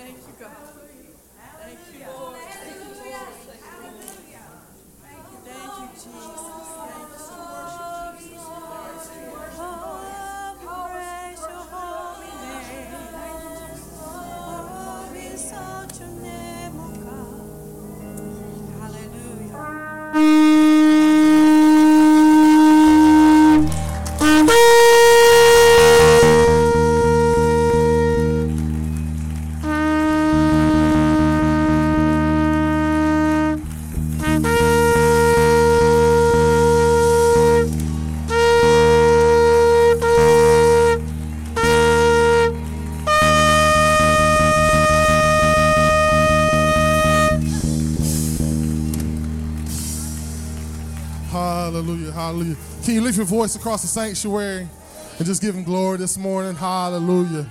Thank you, God. Thank you, Lord. Voice across the sanctuary and just give him glory this morning? Hallelujah.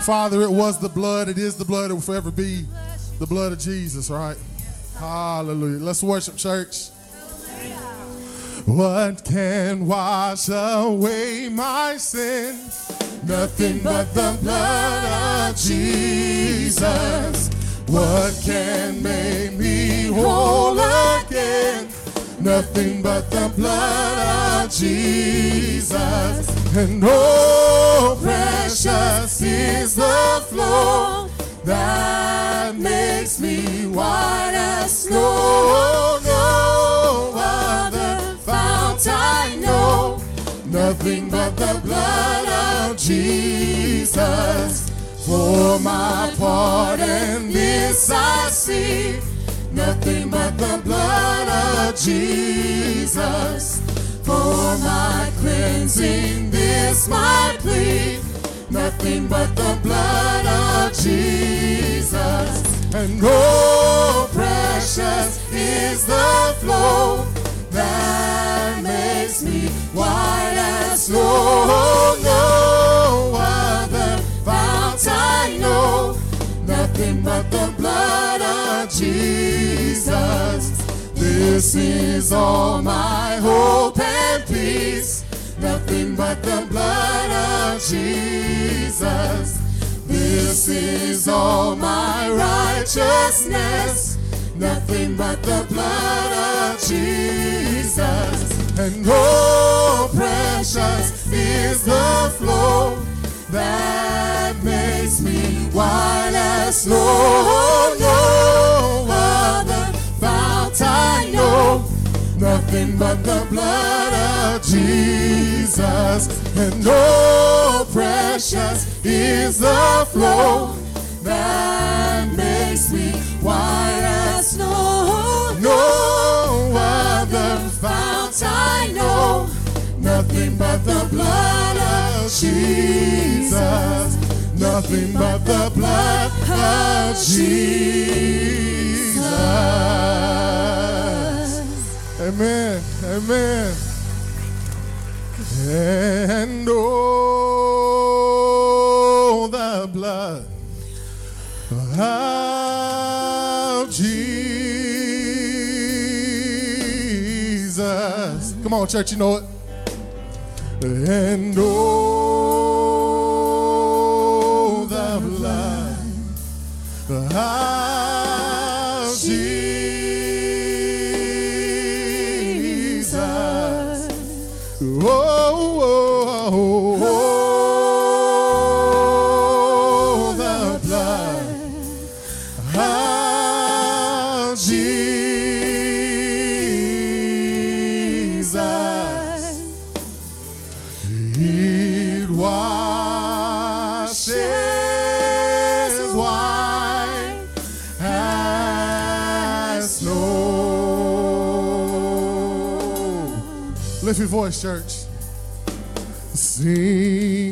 Father, it was the blood, it is the blood, it will forever be the blood of Jesus, right? Hallelujah. Let's worship, church. What can wash away my sin? Nothing but the blood of Jesus. What can make me whole again? Nothing but the blood of Jesus. And oh, precious is the flow that makes me white as snow. No other fount I know. Nothing but the blood of Jesus. For my pardon, this I see. Nothing but the blood of Jesus. For my cleansing, this my plea. Nothing but the blood of Jesus. And oh, precious is the flow that makes me white as snow. No other fount I know. Nothing but the blood of Jesus. This is all my hope and peace. Nothing but the blood of Jesus. This is all my righteousness. Nothing but the blood of Jesus. And oh, precious is the flow that makes me white as snow. I know. Nothing but the blood of Jesus. And oh, precious is the flow that makes me white as snow. No other fount I know. Nothing but the blood of Jesus. Nothing but the blood of Jesus. Amen. Amen. And oh, the blood of Jesus. Come on, church, you know it. And oh, the blood of your voice, church. Sing,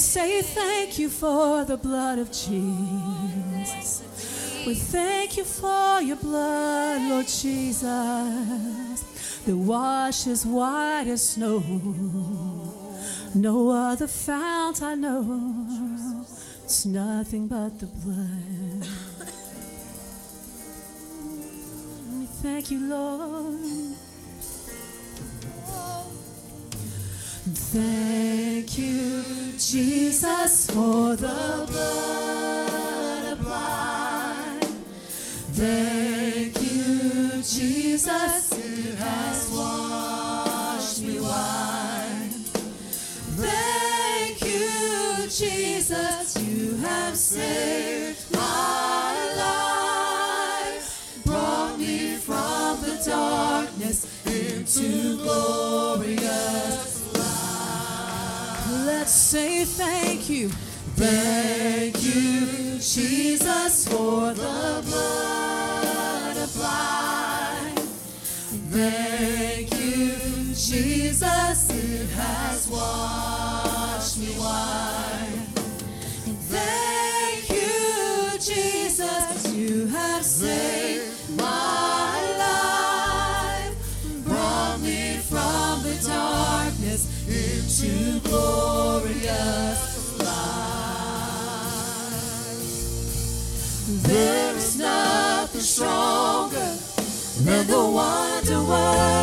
say thank you for the blood of Jesus. We thank you for your blood, Lord Jesus, that washes white as snow. No other fount I know. It's nothing but the blood. We thank you, Lord. Thank you, Jesus, for the blood applied. Thank you, Jesus, it has washed me white. Thank you, Jesus, you have saved my life, brought me from the darkness into glorious Let's say thank you. Thank you, Jesus, for the blood applied. Thank you, Jesus, it has washed me white. Stronger than the wonder working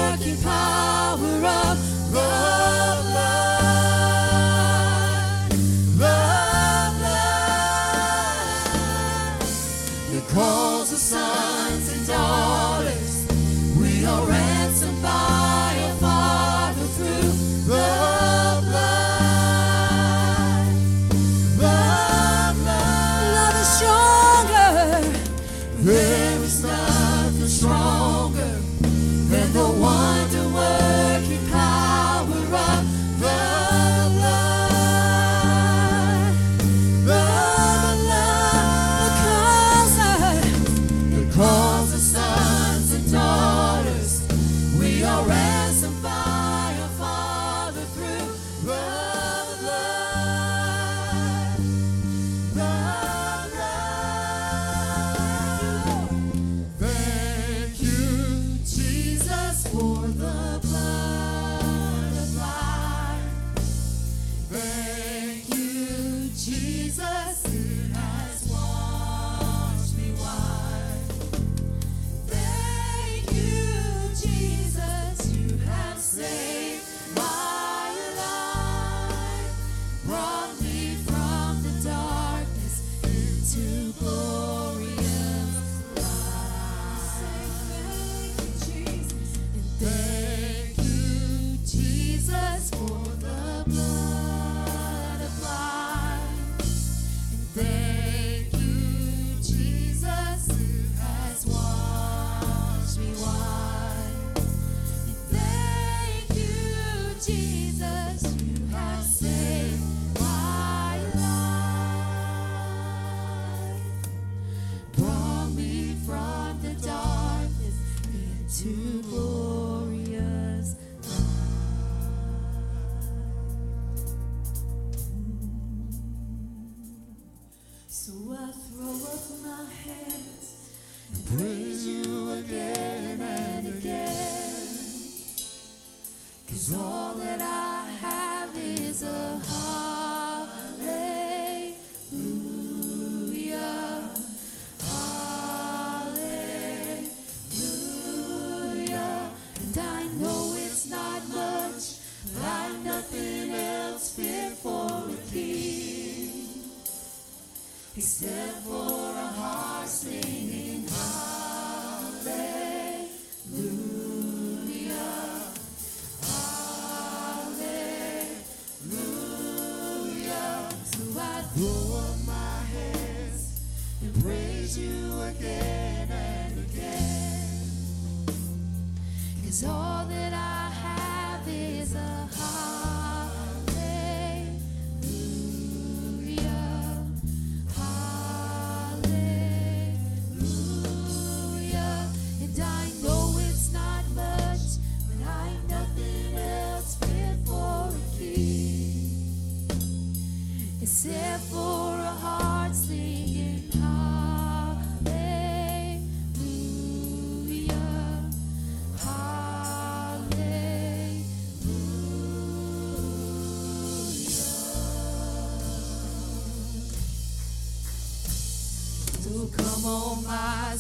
So I throw up my hands and pray.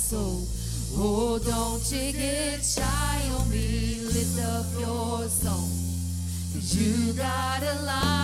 soul. Oh, don't you get shy on me, lift up your song. Cause you got a light.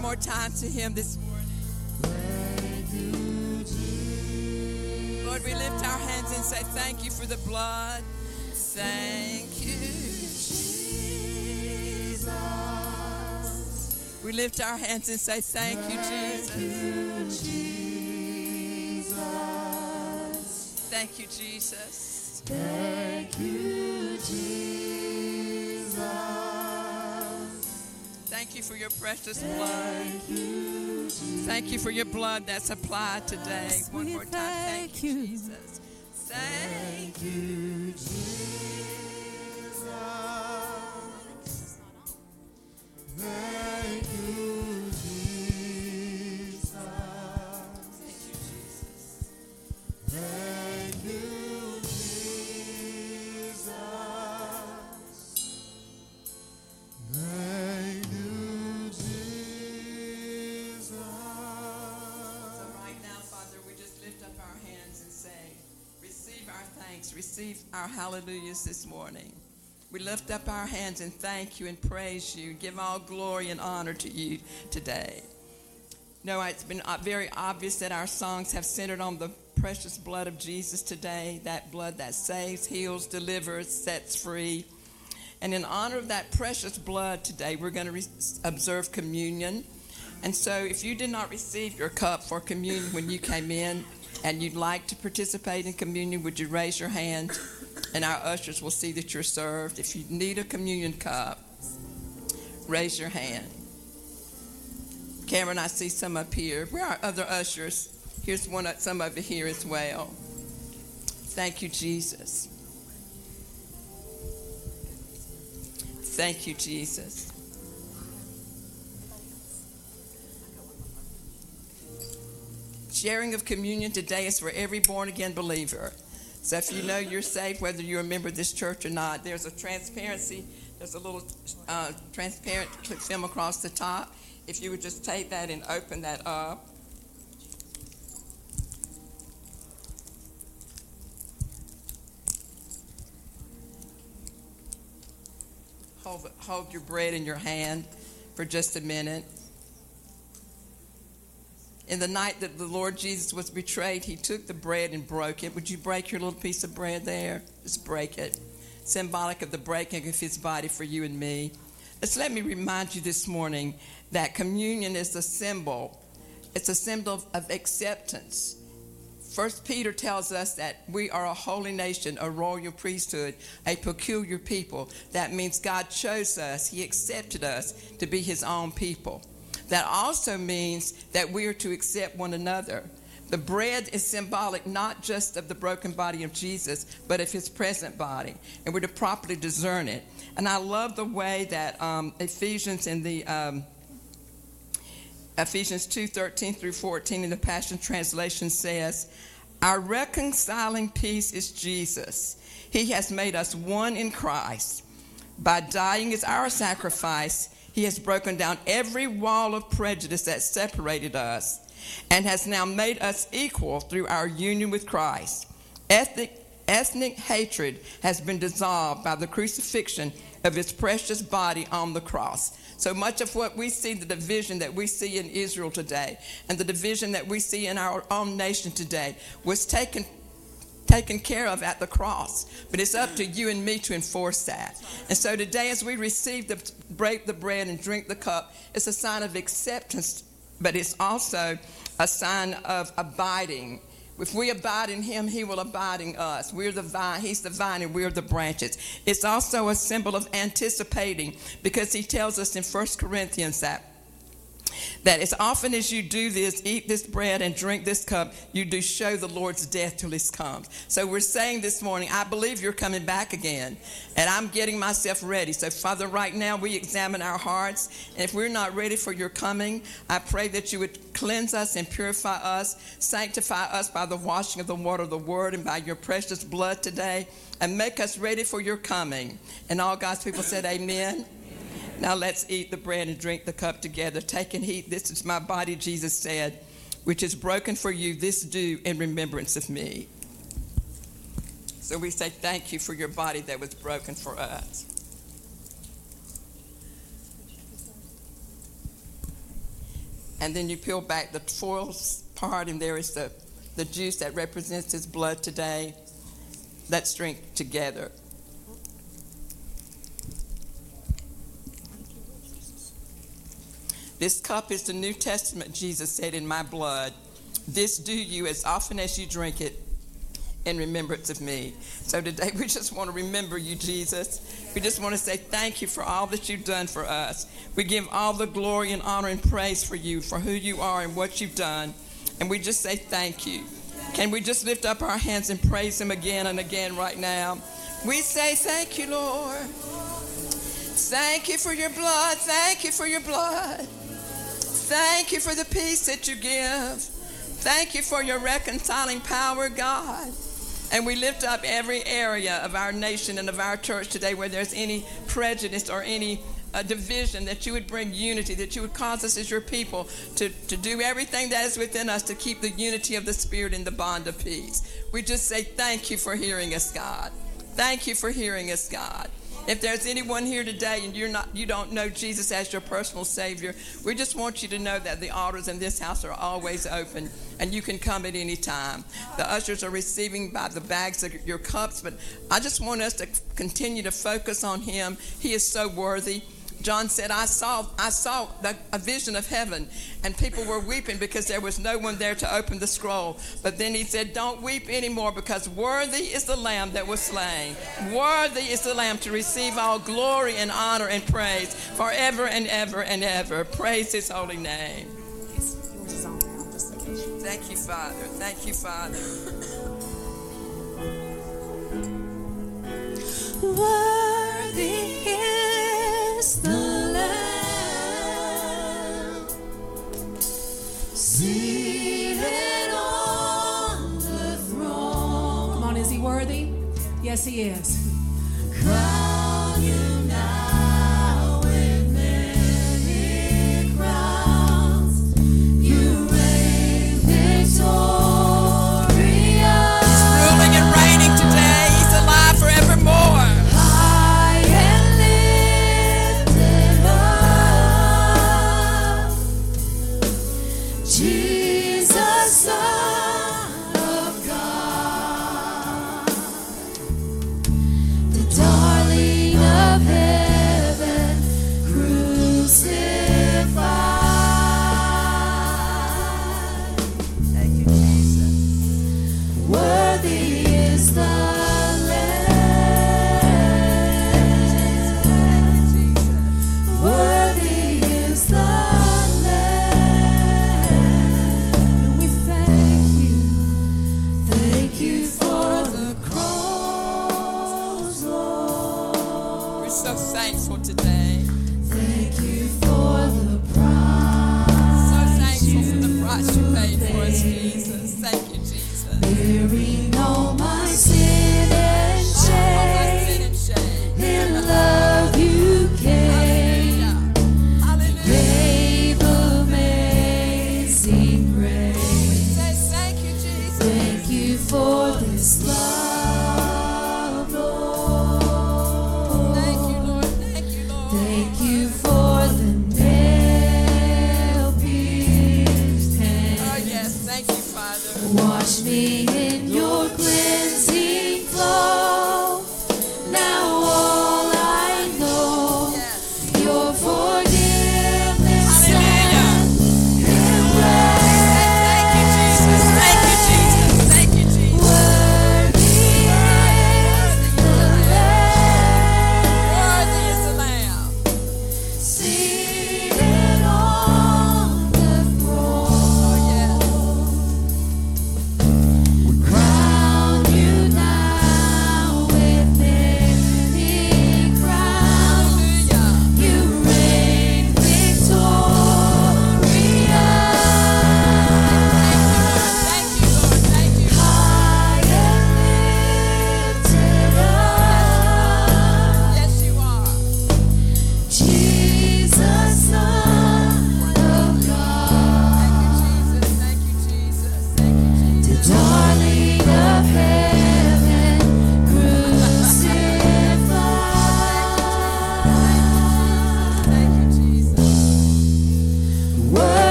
One more time to Him this morning. Lord, we lift our hands and say thank you for the blood. Thank you, Jesus. We lift our hands and say thank you, Jesus. Thank you, Jesus. You for your precious blood. Thank you for your blood that's applied today. One more time. thank you. Jesus. Hallelujahs this morning. We lift up our hands and thank you and praise you, give all glory and honor to you today. No, it's been uh, very obvious that our songs have centered on the precious blood of Jesus today, that blood that saves, heals, delivers, sets free. And in honor of that precious blood today, we're going to re- observe communion. And so, if you did not receive your cup for communion when you came in and you'd like to participate in communion, would you raise your hand? And our ushers will see that you're served. If you need a communion cup, raise your hand. Cameron, I see some up here. Where are other ushers? Here's one, uh, some over here as well. Thank you, Jesus. Thank you, Jesus. Sharing of communion today is for every born again believer. So if you know you're saved, whether you're a member of this church or not, there's a transparency, there's a little uh, transparent film across the top. If you would just take that and open that up. Hold, hold your bread in your hand for just a minute. In the night that the Lord Jesus was betrayed, he took the bread and broke it. Would you break your little piece of bread there? Just break it. Symbolic of the breaking of his body for you and me. Let's let me remind you this morning that communion is a symbol. It's a symbol of, of acceptance. First Peter tells us that we are a holy nation, a royal priesthood, a peculiar people. That means God chose us, He accepted us to be His own people. That also means that we are to accept one another. The bread is symbolic not just of the broken body of Jesus, but of his present body. And we're to properly discern it. And I love the way that um, Ephesians in the um, Ephesians 2 13 through 14 in the Passion Translation says, Our reconciling peace is Jesus. He has made us one in Christ. By dying as our sacrifice, he has broken down every wall of prejudice that separated us and has now made us equal through our union with Christ. Ethnic, ethnic hatred has been dissolved by the crucifixion of his precious body on the cross. So much of what we see, the division that we see in Israel today, and the division that we see in our own nation today, was taken taken care of at the cross. But it's up to you and me to enforce that. And so today, as we receive the break the bread and drink the cup, it's a sign of acceptance, but it's also a sign of abiding. If we abide in him, he will abide in us. We're the vine, he's the vine, and we're the branches. It's also a symbol of anticipating because he tells us in 1 Corinthians that that as often as you do this, eat this bread and drink this cup, you do show the Lord's death till he comes. So we're saying this morning, I believe you're coming back again, and I'm getting myself ready. So, Father, right now we examine our hearts, and if we're not ready for your coming, I pray that you would cleanse us and purify us, sanctify us by the washing of the water of the word and by your precious blood today, and make us ready for your coming. And all God's people said, Amen. Now let's eat the bread and drink the cup together. Take and eat. This is my body, Jesus said, which is broken for you. This do in remembrance of me. So we say thank you for your body that was broken for us. and then you peel back the foil part, and there is the, the juice that represents his blood today. Let's drink together. This cup is the New Testament, Jesus said, in my blood. This do you as often as you drink it in remembrance of me. So today we just want to remember you, Jesus. We just want to say thank you for all that you've done for us. We give all the glory and honor and praise for you, for who you are and what you've done. And we just say thank you. Can we just lift up our hands and praise him again and again right now? We say thank you, Lord. Thank you for your blood. Thank you for your blood. Thank you for the peace that you give. Thank you for your reconciling power, God. And we lift up every area of our nation and of our church today where there's any prejudice or any uh, division, that you would bring unity, that you would cause us as your people to, to do everything that is within us to keep the unity of the Spirit in the bond of peace. We just say thank you for hearing us, God. Thank you for hearing us, God. If there's anyone here today and you're not, you don't know Jesus as your personal Savior, we just want you to know that the altars in this house are always open and you can come at any time. The ushers are receiving by the bags of your cups, but I just want us to continue to focus on Him. He is so worthy. John said, I saw, I saw the, a vision of heaven, and people were weeping because there was no one there to open the scroll. But then he said, Don't weep anymore because worthy is the Lamb that was slain. Worthy is the Lamb to receive all glory and honor and praise forever and ever and ever. Praise his holy name. Thank you, Father. Thank you, Father. Worthy Yes, he is. Crown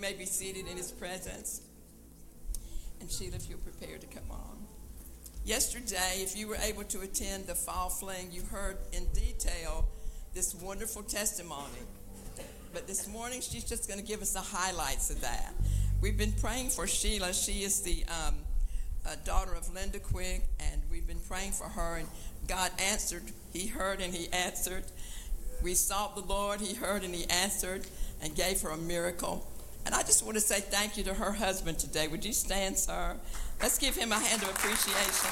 you may be seated in his presence. And Sheila, if you're prepared to come on. Yesterday, if you were able to attend the fall fling, you heard in detail this wonderful testimony. But this morning, she's just going to give us the highlights of that. We've been praying for Sheila. She is the um, uh, daughter of Linda Quigg, and we've been praying for her, and God answered. He heard and He answered. We sought the Lord, He heard and He answered, and gave her a miracle. And I just want to say thank you to her husband today. Would you stand, sir? Let's give him a hand of appreciation.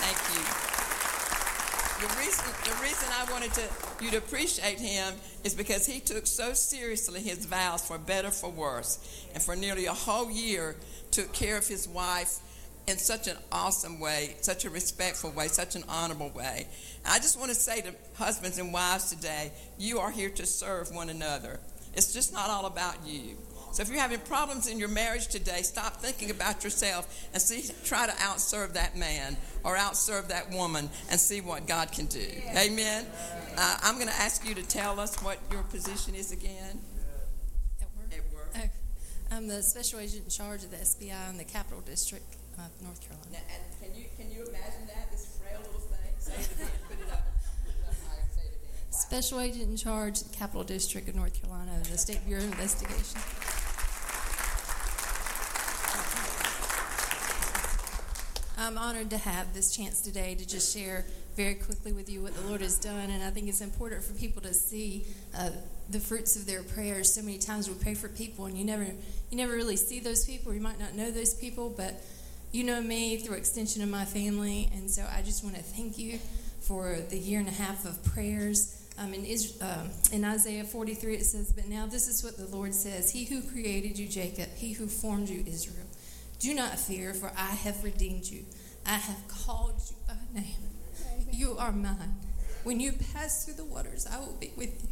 Thank you. The reason, the reason I wanted to, you to appreciate him is because he took so seriously his vows for better, for worse. And for nearly a whole year, took care of his wife in such an awesome way, such a respectful way, such an honorable way. And I just want to say to husbands and wives today, you are here to serve one another. It's just not all about you. So if you're having problems in your marriage today, stop thinking about yourself and see, try to outserve that man or outserve that woman and see what God can do. Amen. Uh, I'm going to ask you to tell us what your position is again. At work? At work. Oh, I'm the special agent in charge of the SBI in the Capital District of North Carolina. Now, and can you can you imagine that this frail little thing? Say it again. Put it up. Put it up higher. Say it again. Wow. Special agent in charge the Capital District of North Carolina the State Bureau of Investigation. I'm honored to have this chance today to just share very quickly with you what the Lord has done, and I think it's important for people to see uh, the fruits of their prayers. So many times we pray for people, and you never, you never really see those people. You might not know those people, but you know me through extension of my family, and so I just want to thank you for the year and a half of prayers. Um, in, Is- um, in Isaiah 43, it says, But now this is what the Lord says He who created you, Jacob, he who formed you, Israel. Do not fear, for I have redeemed you. I have called you by name. You are mine. When you pass through the waters, I will be with you.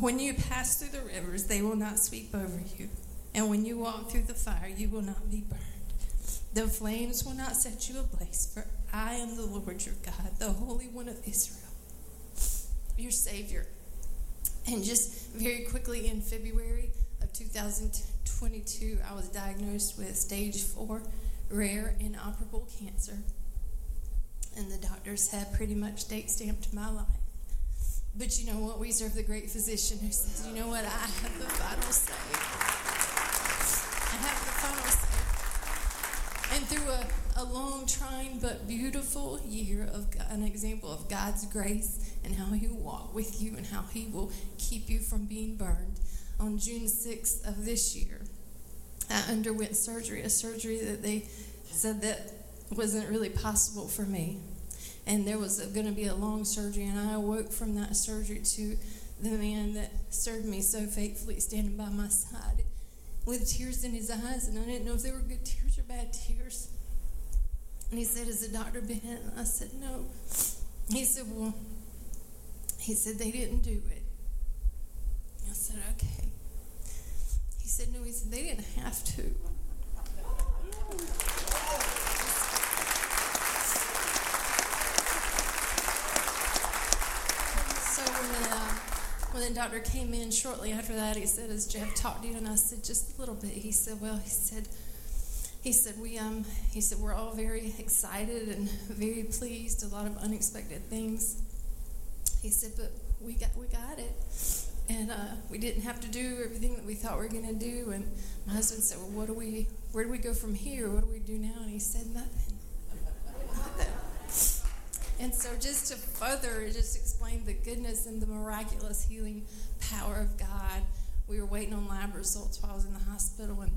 When you pass through the rivers, they will not sweep over you. And when you walk through the fire, you will not be burned. The flames will not set you ablaze, for I am the Lord your God, the Holy One of Israel, your Savior. And just very quickly in February of 2022, I was diagnosed with stage four rare inoperable cancer. And the doctors had pretty much date stamped my life. But you know what? We serve the great physician who says, you know what? I have the final say. I have the final say. And through a, a long, trying, but beautiful year of an example of God's grace and how He will walk with you and how He will keep you from being burned, on June 6th of this year, I underwent surgery, a surgery that they said that wasn't really possible for me. And there was going to be a long surgery, and I awoke from that surgery to the man that served me so faithfully standing by my side with tears in his eyes, and I didn't know if they were good tears or bad tears. And he said, Has the doctor been in? I said, No. He said, Well, he said, They didn't do it. I said, Okay. He said, No, he said, They didn't have to. So uh, when the doctor came in shortly after that, he said, "Has Jeff talked to you?" And I said, "Just a little bit." He said, "Well," he said, "He said we um he said we're all very excited and very pleased. A lot of unexpected things." He said, "But we got we got it." And uh, we didn't have to do everything that we thought we were going to do. And my husband said, "Well, what do we? Where do we go from here? What do we do now?" And he said, "Nothing." Nothing. And so, just to further just explain the goodness and the miraculous healing power of God, we were waiting on lab results while I was in the hospital, and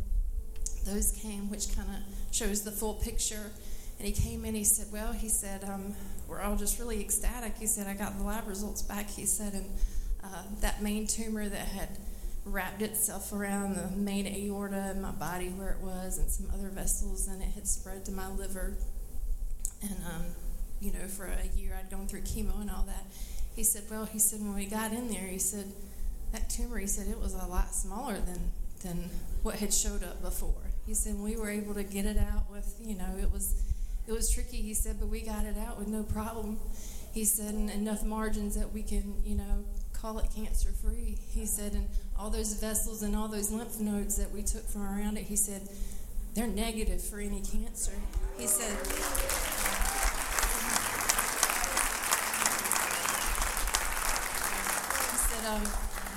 those came, which kind of shows the full picture. And he came in, he said, Well, he said, um, we're all just really ecstatic. He said, I got the lab results back. He said, and uh, that main tumor that had wrapped itself around the main aorta in my body where it was, and some other vessels, and it had spread to my liver. And um, you know, for a year I'd gone through chemo and all that. He said, Well, he said, when we got in there, he said, that tumor, he said, it was a lot smaller than, than what had showed up before. He said, we were able to get it out with, you know, it was, it was tricky, he said, but we got it out with no problem. He said, and enough margins that we can, you know, call it cancer free. He said, and all those vessels and all those lymph nodes that we took from around it, he said, they're negative for any cancer. He said, He said, um,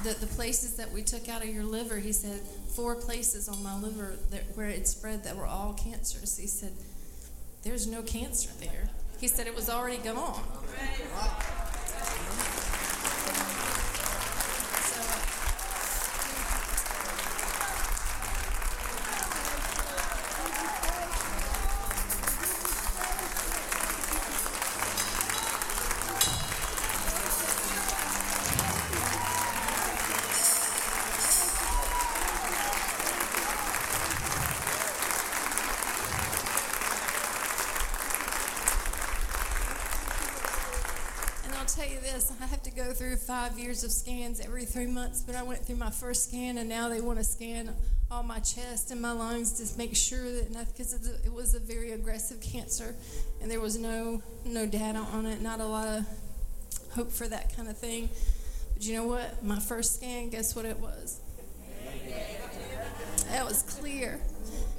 the, the places that we took out of your liver, he said, four places on my liver that, where it spread that were all cancerous. He said, there's no cancer there. He said it was already gone. So, five years of scans every three months, but I went through my first scan and now they want to scan all my chest and my lungs to make sure that nothing because it was a very aggressive cancer and there was no no data on it, not a lot of hope for that kind of thing. But you know what? My first scan, guess what it was? That was clear.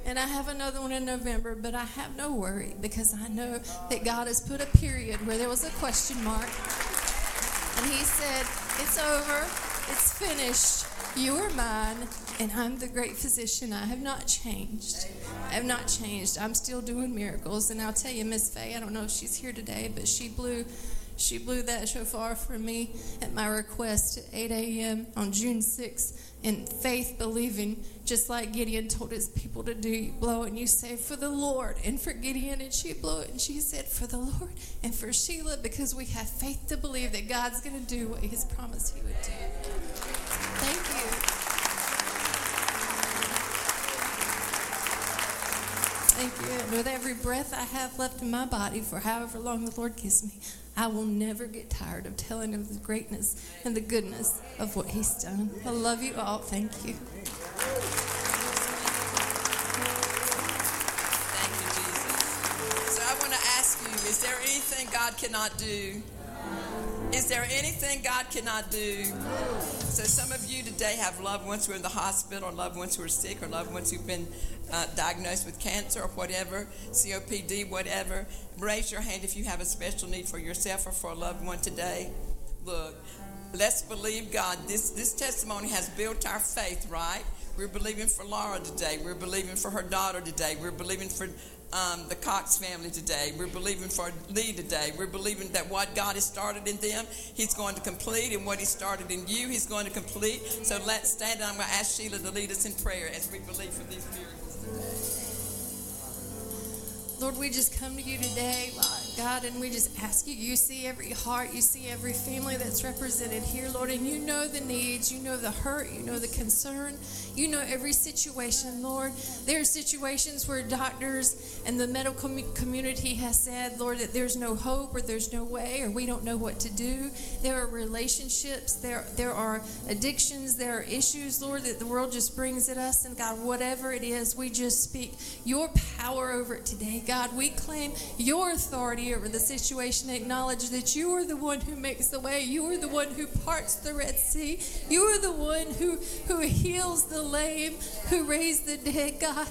And I have another one in November, but I have no worry because I know that God has put a period where there was a question mark. And He said, It's over, it's finished. You are mine, and I'm the great physician. I have not changed. I have not changed. I'm still doing miracles. And I'll tell you, Miss Faye, I don't know if she's here today, but she blew she blew that shofar for me at my request at 8 a.m. on June 6th in faith believing, just like Gideon told his people to do. You blow it and you say, For the Lord. And for Gideon, and she blew it and she said, For the Lord. And for Sheila, because we have faith to believe that God's going to do what He's promised He would do. Thank you. Thank you. And with every breath I have left in my body, for however long the Lord gives me, I will never get tired of telling of the greatness and the goodness of what He's done. I love you all. Thank you. Thank you, Jesus. So I want to ask you is there anything God cannot do? Is there anything God cannot do? So some of you today have loved ones who are in the hospital, or loved ones who are sick, or loved ones who've been uh, diagnosed with cancer or whatever, COPD, whatever. Raise your hand if you have a special need for yourself or for a loved one today. Look, let's believe God. This this testimony has built our faith, right? We're believing for Laura today. We're believing for her daughter today. We're believing for um, the Cox family today. We're believing for Lee today. We're believing that what God has started in them, He's going to complete, and what He started in you, He's going to complete. So let's stand. I'm going to ask Sheila to lead us in prayer as we believe for these miracles today. Lord, we just come to you today, God, and we just ask you. You see every heart, you see every family that's represented here, Lord, and you know the needs, you know the hurt, you know the concern, you know every situation, Lord. There are situations where doctors and the medical community has said, Lord, that there's no hope or there's no way or we don't know what to do. There are relationships, there, there are addictions, there are issues, Lord, that the world just brings at us. And God, whatever it is, we just speak your power over it today. God, we claim your authority over the situation. Acknowledge that you are the one who makes the way. You are the one who parts the Red Sea. You are the one who, who heals the lame, who raised the dead, God.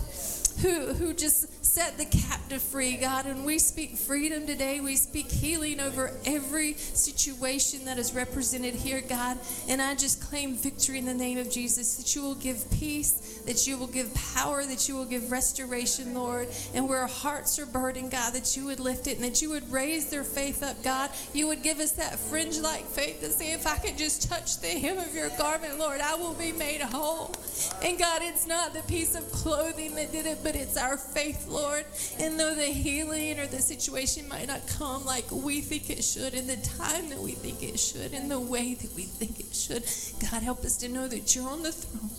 Who, who just set the captive free, God. And we speak freedom today. We speak healing over every situation that is represented here, God. And I just claim victory in the name of Jesus that you will give peace, that you will give power, that you will give restoration, Lord. And where our hearts are burdened, God, that you would lift it and that you would raise their faith up, God. You would give us that fringe like faith to say, if I could just touch the hem of your garment, Lord, I will be made whole. And God, it's not the piece of clothing that did it, but it's our faith, Lord. And though the healing or the situation might not come like we think it should, in the time that we think it should, in the way that we think it should, God, help us to know that you're on the throne.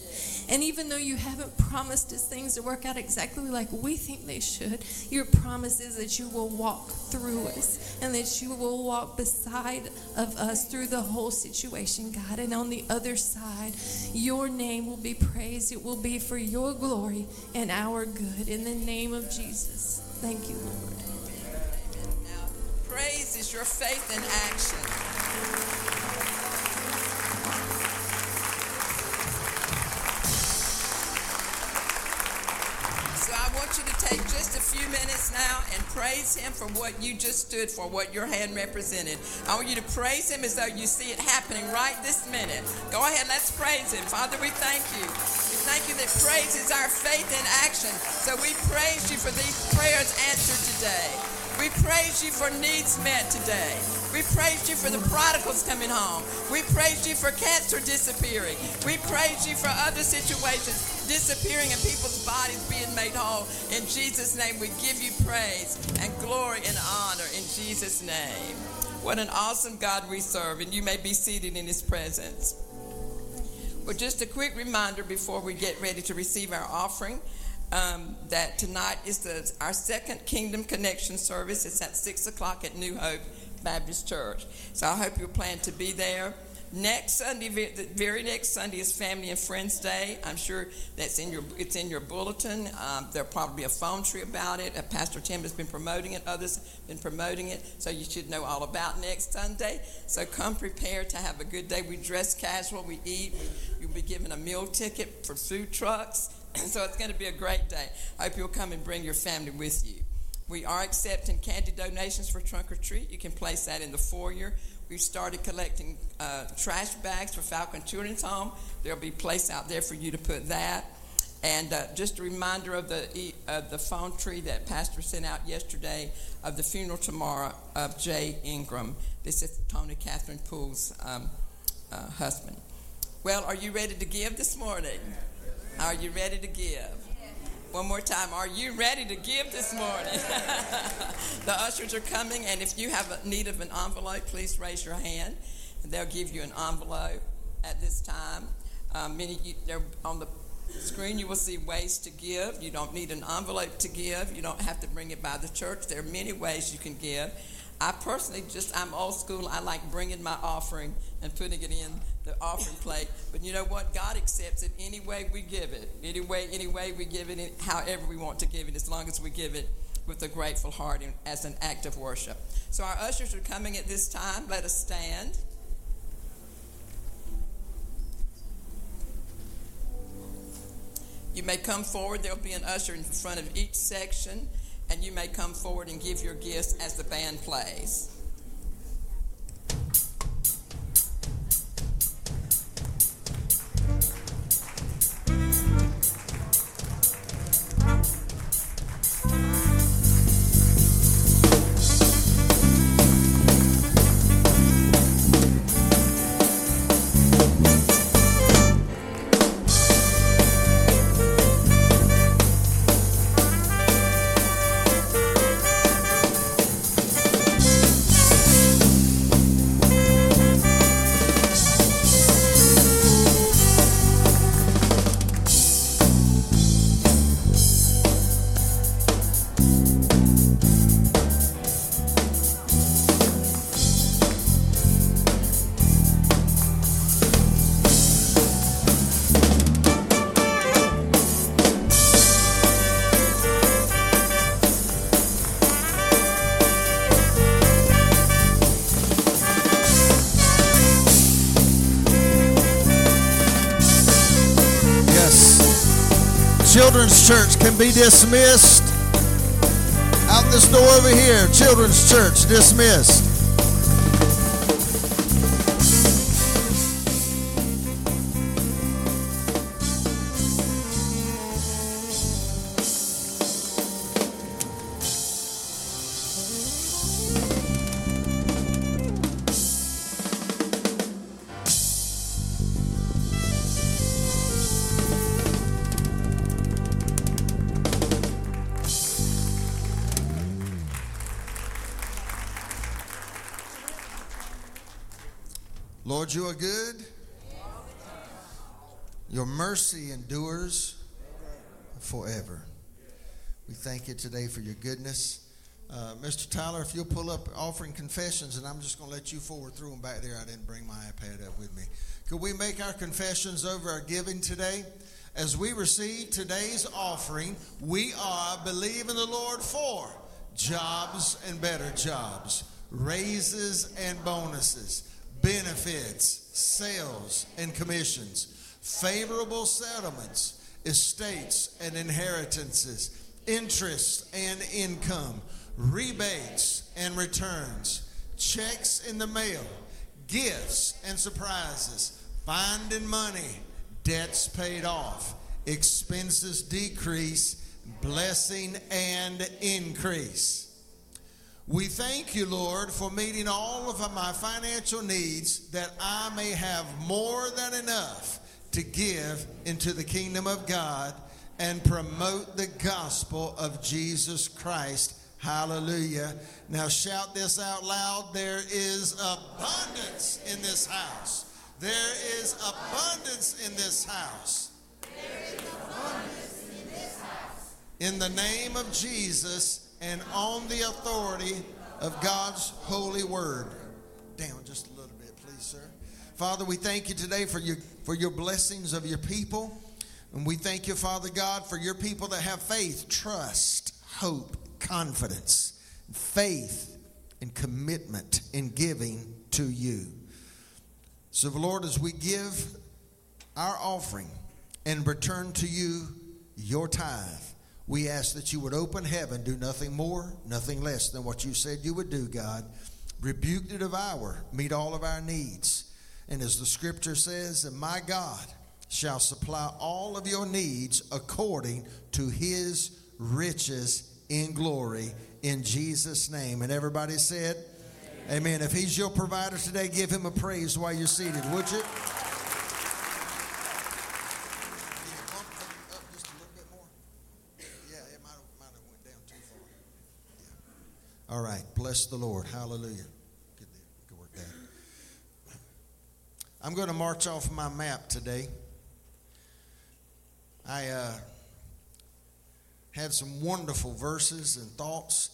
And even though you haven't promised us things to work out exactly like we think they should, your promise is that you will walk through us and that you will walk beside of us through the whole situation, God. And on the other side, your name will be praised. It will be for your glory and our good. In the name of Jesus. Thank you, Lord. Amen. Now, praise is your faith in action. I want you to take just a few minutes now and praise Him for what you just stood for, what your hand represented. I want you to praise Him as though you see it happening right this minute. Go ahead, let's praise Him. Father, we thank you. We thank you that praise is our faith in action. So we praise you for these prayers answered today. We praise you for needs met today. We praise you for the prodigals coming home. We praise you for cancer disappearing. We praise you for other situations disappearing and people's bodies being made whole. In Jesus' name, we give you praise and glory and honor in Jesus' name. What an awesome God we serve, and you may be seated in his presence. Well, just a quick reminder before we get ready to receive our offering um, that tonight is the, our second Kingdom Connection service. It's at 6 o'clock at New Hope Baptist Church. So I hope you'll plan to be there. Next Sunday, the very next Sunday is Family and Friends Day. I'm sure that's in your it's in your bulletin. Um, there'll probably be a phone tree about it. Uh, Pastor Tim has been promoting it. Others have been promoting it, so you should know all about next Sunday. So come prepared to have a good day. We dress casual. We eat. You'll be given a meal ticket for food trucks. so it's going to be a great day. I hope you'll come and bring your family with you. We are accepting candy donations for trunk or treat. You can place that in the foyer. We've started collecting uh, trash bags for Falcon Children's Home. There'll be a place out there for you to put that. And uh, just a reminder of the of the phone tree that Pastor sent out yesterday of the funeral tomorrow of Jay Ingram. This is Tony Catherine Poole's um, uh, husband. Well, are you ready to give this morning? Are you ready to give? One more time. Are you ready to give this morning? the ushers are coming, and if you have a need of an envelope, please raise your hand, and they'll give you an envelope at this time. Um, many you, they're on the screen. You will see ways to give. You don't need an envelope to give. You don't have to bring it by the church. There are many ways you can give. I personally just I'm old school. I like bringing my offering and putting it in the offering plate. But you know what? God accepts it any way we give it. Any way, any way we give it, however we want to give it, as long as we give it with a grateful heart and as an act of worship. So our ushers are coming at this time. Let us stand. You may come forward. There'll be an usher in front of each section, and you may come forward and give your gifts as the band plays. Church can be dismissed. Out this door over here, children's church dismissed. Mercy endures forever. We thank you today for your goodness. Uh, Mr. Tyler, if you'll pull up offering confessions, and I'm just going to let you forward through them back there. I didn't bring my iPad up with me. Could we make our confessions over our giving today? As we receive today's offering, we are believing the Lord for jobs and better jobs, raises and bonuses, benefits, sales and commissions, favorable settlements, estates and inheritances, interest and income, rebates and returns, checks in the mail, gifts and surprises, finding money, debts paid off, expenses decrease, blessing and increase. We thank you, Lord, for meeting all of my financial needs that I may have more than enough to give into the kingdom of God and promote the gospel of Jesus Christ. Hallelujah. Now shout this out loud. There is abundance in this house. There is abundance in this house. There is abundance in this house. In the name of Jesus and on the authority of God's holy word. Down just a little bit, please, sir. Father, we thank you today for your for your blessings of your people. And we thank you, Father God, for your people that have faith, trust, hope, confidence, faith, and commitment in giving to you. So, Lord, as we give our offering and return to you your tithe, we ask that you would open heaven, do nothing more, nothing less than what you said you would do, God. Rebuke the devourer, meet all of our needs. And as the scripture says, and my God shall supply all of your needs according to his riches in glory in Jesus' name. And everybody said, Amen. If he's your provider today, give him a praise while you're seated, would you? All right. Bless the Lord. Hallelujah. Good, good work, Dad. I'm going to march off my map today. I uh, had some wonderful verses and thoughts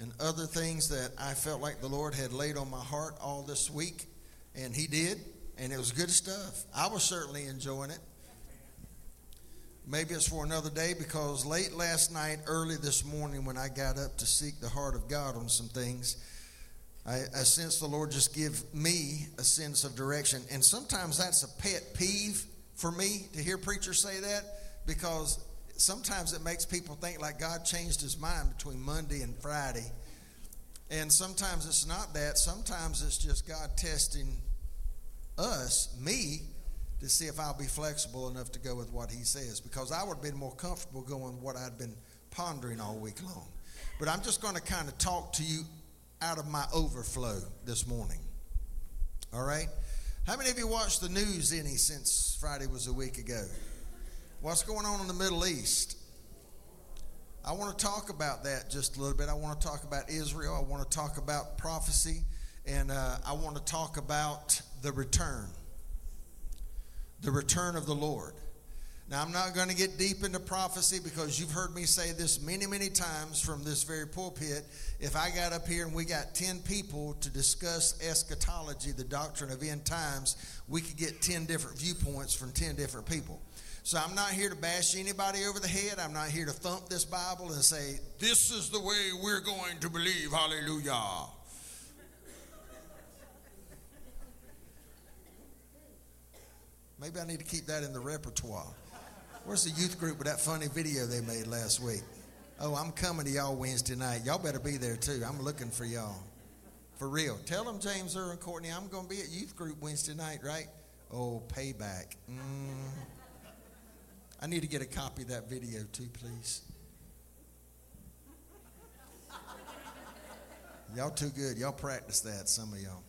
and other things that I felt like the Lord had laid on my heart all this week, and He did, and it was good stuff. I was certainly enjoying it. Maybe it's for another day because late last night, early this morning, when I got up to seek the heart of God on some things, I, I sensed the Lord just give me a sense of direction. And sometimes that's a pet peeve for me to hear preachers say that because sometimes it makes people think like God changed his mind between Monday and Friday. And sometimes it's not that. Sometimes it's just God testing us, me, to see if I'll be flexible enough to go with what he says because I would have been more comfortable going what I'd been pondering all week long. But I'm just going to kind of talk to you out of my overflow this morning. All right? How many of you watched the news any since Friday was a week ago? What's going on in the Middle East? I want to talk about that just a little bit. I want to talk about Israel. I want to talk about prophecy. And uh, I want to talk about the return the return of the Lord. Now, I'm not going to get deep into prophecy because you've heard me say this many, many times from this very pulpit. If I got up here and we got 10 people to discuss eschatology, the doctrine of end times, we could get 10 different viewpoints from 10 different people. So I'm not here to bash anybody over the head. I'm not here to thump this Bible and say, this is the way we're going to believe. Hallelujah. Maybe I need to keep that in the repertoire. Where's the youth group with that funny video they made last week? Oh, I'm coming to y'all Wednesday night. Y'all better be there too. I'm looking for y'all. For real. Tell them, James, Earl, and Courtney, I'm going to be at youth group Wednesday night, right? Oh, payback. Mm. I need to get a copy of that video too, please. Y'all too good. Y'all practice that, some of y'all.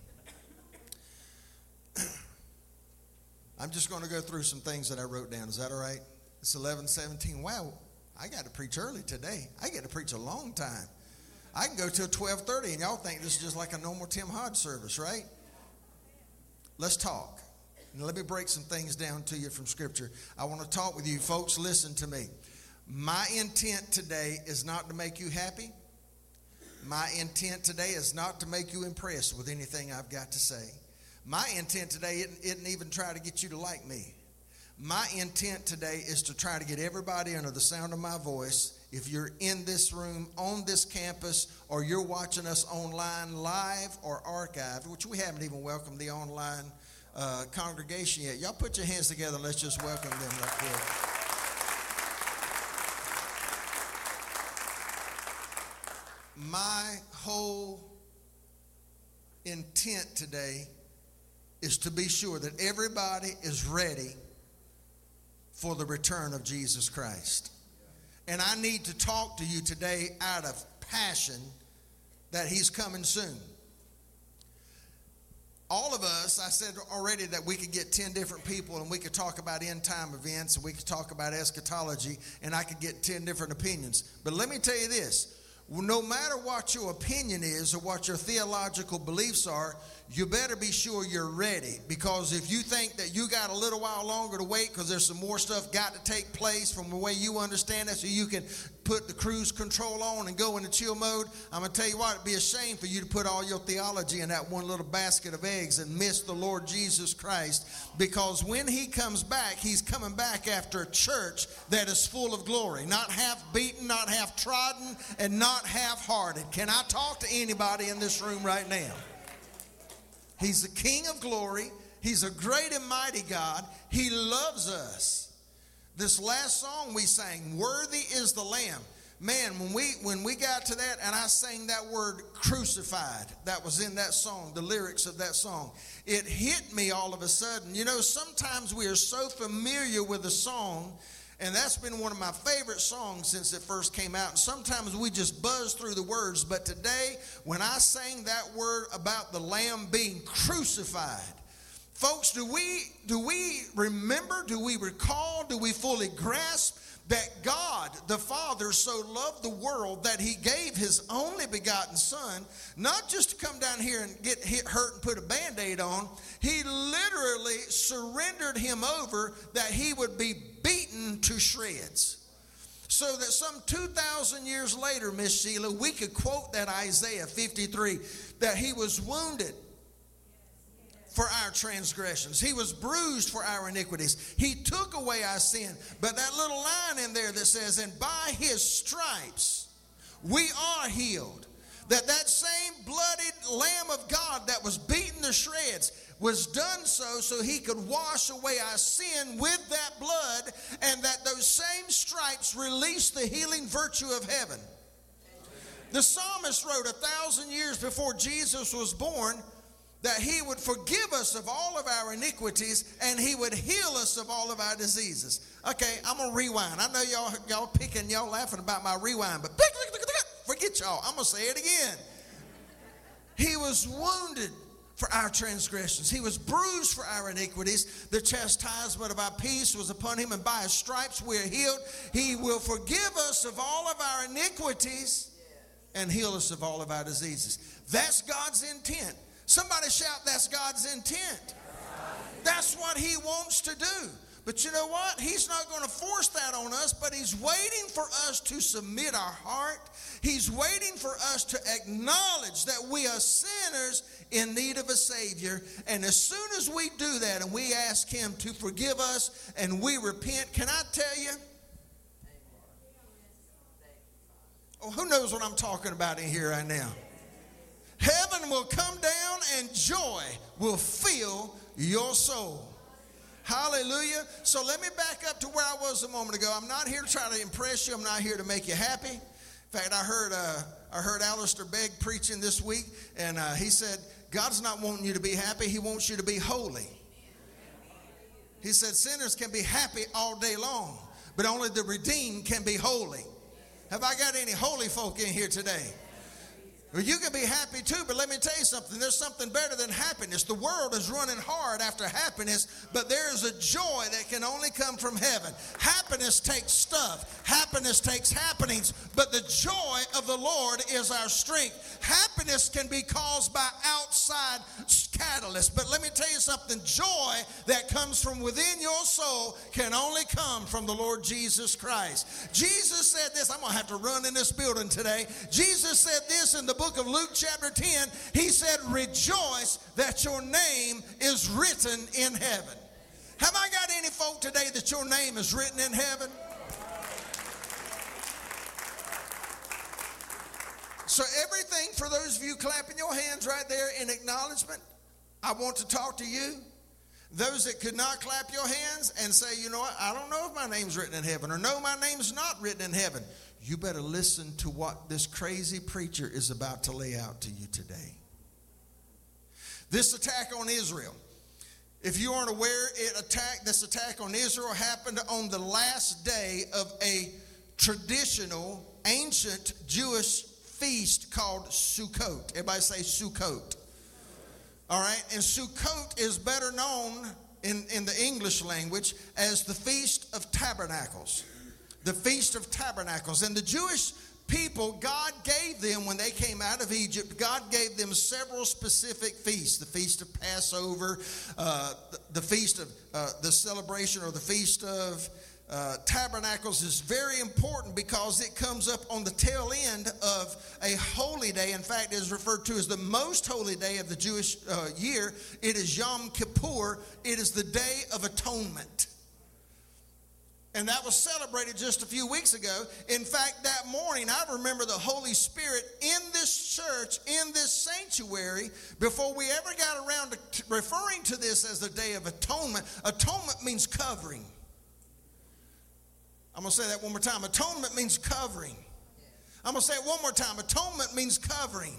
I'm just going to go through some things that I wrote down. Is that all right? It's 11:17. Wow, I got to preach early today. I get to preach a long time. I can go till 12:30, and y'all think this is just like a normal Tim Hodge service, right? Let's talk. And let me break some things down to you from Scripture. I want to talk with you, folks. Listen to me. My intent today is not to make you happy. My intent today is not to make you impressed with anything I've got to say. My intent today isn't, isn't even try to get you to like me. My intent today is to try to get everybody under the sound of my voice. If you're in this room, on this campus, or you're watching us online, live or archived, which we haven't even welcomed the online uh, congregation yet. Y'all put your hands together let's just welcome them right quick. My whole intent today is to be sure that everybody is ready for the return of Jesus Christ. And I need to talk to you today out of passion that He's coming soon. All of us, I said already that we could get 10 different people and we could talk about end time events and we could talk about eschatology and I could get 10 different opinions. But let me tell you this no matter what your opinion is or what your theological beliefs are, you better be sure you're ready. Because if you think that you got a little while longer to wait because there's some more stuff got to take place from the way you understand it so you can put the cruise control on and go into chill mode i'm going to tell you what it'd be a shame for you to put all your theology in that one little basket of eggs and miss the lord jesus christ. Because when he comes back he's coming back after a church that is full of glory. Not half beaten not half trodden and not half hearted can i talk to anybody in this room right now He's the King of glory. He's a great and mighty God. He loves us. This last song we sang, Worthy is the Lamb. Man, when we when we got to that and I sang that word crucified, that was in that song, the lyrics of that song, it hit me all of a sudden. You know, sometimes we are so familiar with a song and that's been one of my favorite songs since it first came out. And sometimes we just buzz through the words. But today, when I sang that word about the Lamb being crucified, folks, do we do we remember? Do we recall? Do we fully grasp that God the Father so loved the world that he gave his only begotten Son, not just to come down here and get hit, hurt and put a band aid on, he literally surrendered him over that he would be beaten to shreds. So that some 2,000 years later, Miss Sheila, we could quote that Isaiah 53 that he was wounded for our transgressions. He was bruised for our iniquities. He took away our sin. But that little line in there that says, and by his stripes we are healed. That that same bloodied lamb of God that was beaten to shreds was done so so he could wash away our sin with that blood and that those same stripes release the healing virtue of heaven. The psalmist wrote a thousand years before Jesus was born that he would forgive us of all of our iniquities and he would heal us of all of our diseases. Okay, I'm gonna rewind. I know y'all y'all picking, y'all laughing about my rewind, but forget y'all. I'm gonna say it again. He was wounded for our transgressions. He was bruised for our iniquities. The chastisement of our peace was upon him, and by his stripes we are healed. He will forgive us of all of our iniquities and heal us of all of our diseases. That's God's intent. Somebody shout, That's God's intent. That's what He wants to do. But you know what? He's not going to force that on us, but He's waiting for us to submit our heart. He's waiting for us to acknowledge that we are sinners in need of a Savior. And as soon as we do that and we ask Him to forgive us and we repent, can I tell you? Oh, who knows what I'm talking about in here right now? Heaven will come down and joy will fill your soul. Hallelujah. So let me back up to where I was a moment ago. I'm not here to try to impress you. I'm not here to make you happy. In fact, I heard uh, I heard Alistair Begg preaching this week, and uh, he said God's not wanting you to be happy. He wants you to be holy. He said sinners can be happy all day long, but only the redeemed can be holy. Have I got any holy folk in here today? Well, you can be happy too, but let me tell you something. There's something better than happiness. The world is running hard after happiness, but there is a joy that can only come from heaven. Happiness takes stuff, happiness takes happenings, but the joy of the Lord is our strength. Happiness can be caused by outside catalysts, but let me tell you something joy that comes from within your soul can only come from the Lord Jesus Christ. Jesus said this, I'm going to have to run in this building today. Jesus said this in the book of Luke, chapter 10, he said, Rejoice that your name is written in heaven. Have I got any folk today that your name is written in heaven? So, everything for those of you clapping your hands right there in acknowledgement, I want to talk to you. Those that could not clap your hands and say, you know what, I don't know if my name's written in heaven, or no, my name's not written in heaven you better listen to what this crazy preacher is about to lay out to you today. This attack on Israel. If you aren't aware, it attacked this attack on Israel happened on the last day of a traditional ancient Jewish feast called Sukkot. Everybody say Sukkot. All right, and Sukkot is better known in, in the English language as the Feast of Tabernacles the Feast of Tabernacles. And the Jewish people, God gave them, when they came out of Egypt, God gave them several specific feasts the Feast of Passover, uh, the, Feast of uh, the celebration or the Feast of uh, Tabernacles is very important because it comes up on the tail end of a holy day. In fact, it is referred to as the most holy day of the Jewish uh, year. It is Yom Kippur, it is the Day of Atonement. And that was celebrated just a few weeks ago. In fact, that morning, I remember the Holy Spirit in this church, in this sanctuary, before we ever got around to referring to this as the Day of Atonement. Atonement means covering. I'm going to say that one more time. Atonement means covering. I'm going to say it one more time. Atonement means covering.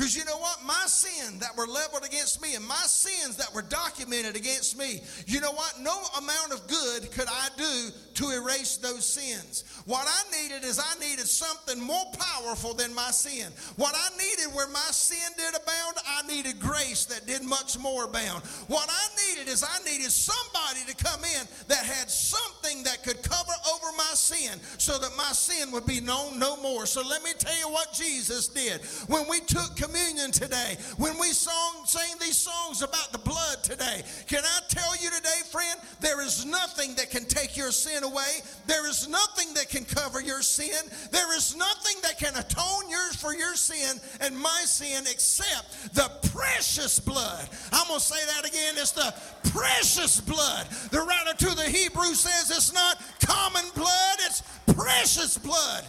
Because you know what? My sins that were leveled against me and my sins that were documented against me, you know what? No amount of good could I do to erase those sins. What I needed is I needed something more powerful than my sin. What I needed where my sin did abound, I needed grace that did much more abound. What I needed is I needed somebody to come in that had something that could cover over my sin so that my sin would be known no more. So let me tell you what Jesus did. When we took communion today, when we song, sang these songs about the blood today, can I tell you today, friend, there is nothing that can take your sin away away. There is nothing that can cover your sin. There is nothing that can atone yours for your sin and my sin except the precious blood. I'm going to say that again. It's the precious blood. The writer to the Hebrews says it's not common blood, it's precious blood.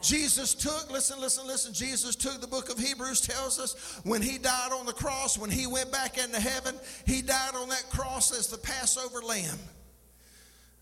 Jesus took, listen, listen, listen. Jesus took, the book of Hebrews tells us, when he died on the cross, when he went back into heaven, he died on that cross as the Passover lamb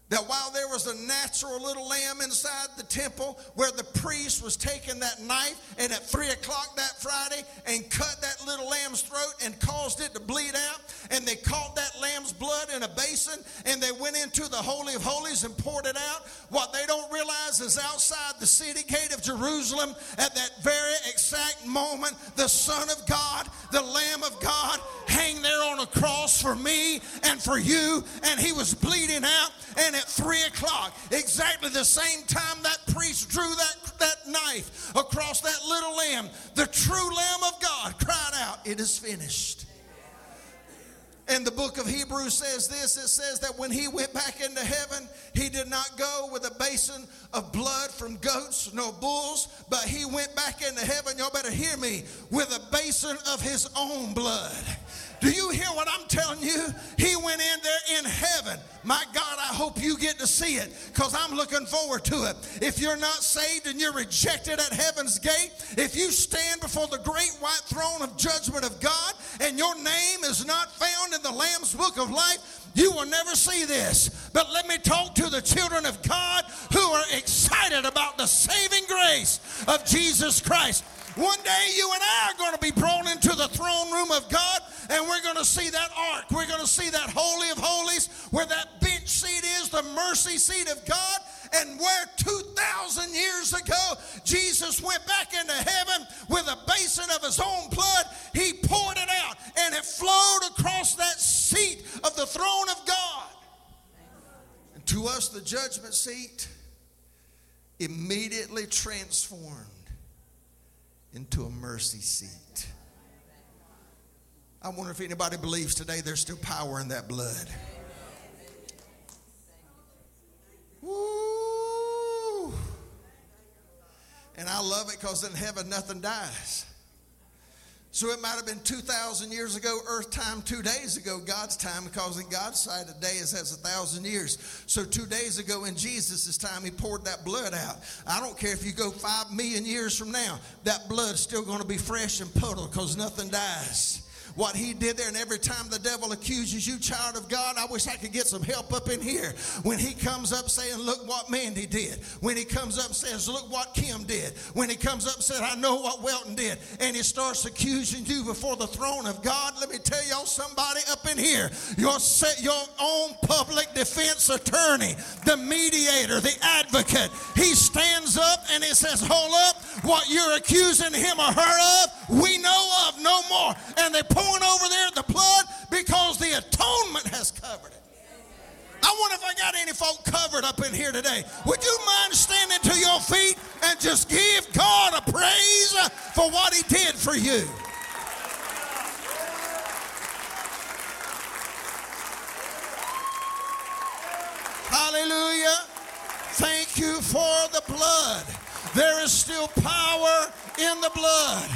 that while there was a natural little lamb inside the temple where the priest was taking that knife and at three o'clock that Friday and cut that little lamb's throat and caused it to bleed out, and they caught that lamb's blood in a basin and they went into the Holy of Holies and poured it out. What they don't realize is outside the city gate of Jerusalem at that very exact moment, the Son of God, the Lamb of God, hang there on a cross for me and for you, and he was bleeding out. And at three o'clock, exactly the same time that priest drew that, that knife across that little lamb, the true Lamb of God cried out, It is finished. And the book of Hebrews says this it says that when he went back into heaven, he did not go with a basin of blood from goats nor bulls, but he went back into heaven. Y'all better hear me with a basin of his own blood. Do you hear what I'm telling you? He went in there in heaven. My God, I hope you get to see it because I'm looking forward to it. If you're not saved and you're rejected at heaven's gate, if you stand before the great white throne of judgment of God and your name is not found in the Lamb's book of life, you will never see this. But let me talk to the children of God who are excited about the saving grace of Jesus Christ. One day you and I are going to be brought into the throne room of God and we're going to see that ark. We're going to see that Holy of Holies where that bench seat is, the mercy seat of God. And where 2,000 years ago Jesus went back into heaven with a basin of his own blood, he poured it out and it flowed across that seat of the throne of God. And to us, the judgment seat immediately transformed into a mercy seat. I wonder if anybody believes today there's still power in that blood. Woo! And I love it because in heaven nothing dies. So it might have been 2,000 years ago, earth time, two days ago, God's time, because in God's sight, a day is as a thousand years. So two days ago in Jesus' time, he poured that blood out. I don't care if you go five million years from now, that blood's still going to be fresh and puddle because nothing dies what he did there. And every time the devil accuses you, child of God, I wish I could get some help up in here. When he comes up saying, Look what Mandy did. When he comes up and says, Look what Kim did. When he comes up and said, I know what Welton did. And he starts accusing you before the throne of God. Let me tell y'all, somebody up in here, your, your own public defense attorney, the mediator, the advocate, he stands up and he says, Hold up, what you're accusing him or her of, we know of no more. And they pouring over there the blood because the atonement has covered it. I wonder if I got any folk covered up in here today. Would you mind standing to your feet and just give God a praise for what He did for you? Hallelujah. Thank you for the blood. There is still power in the blood.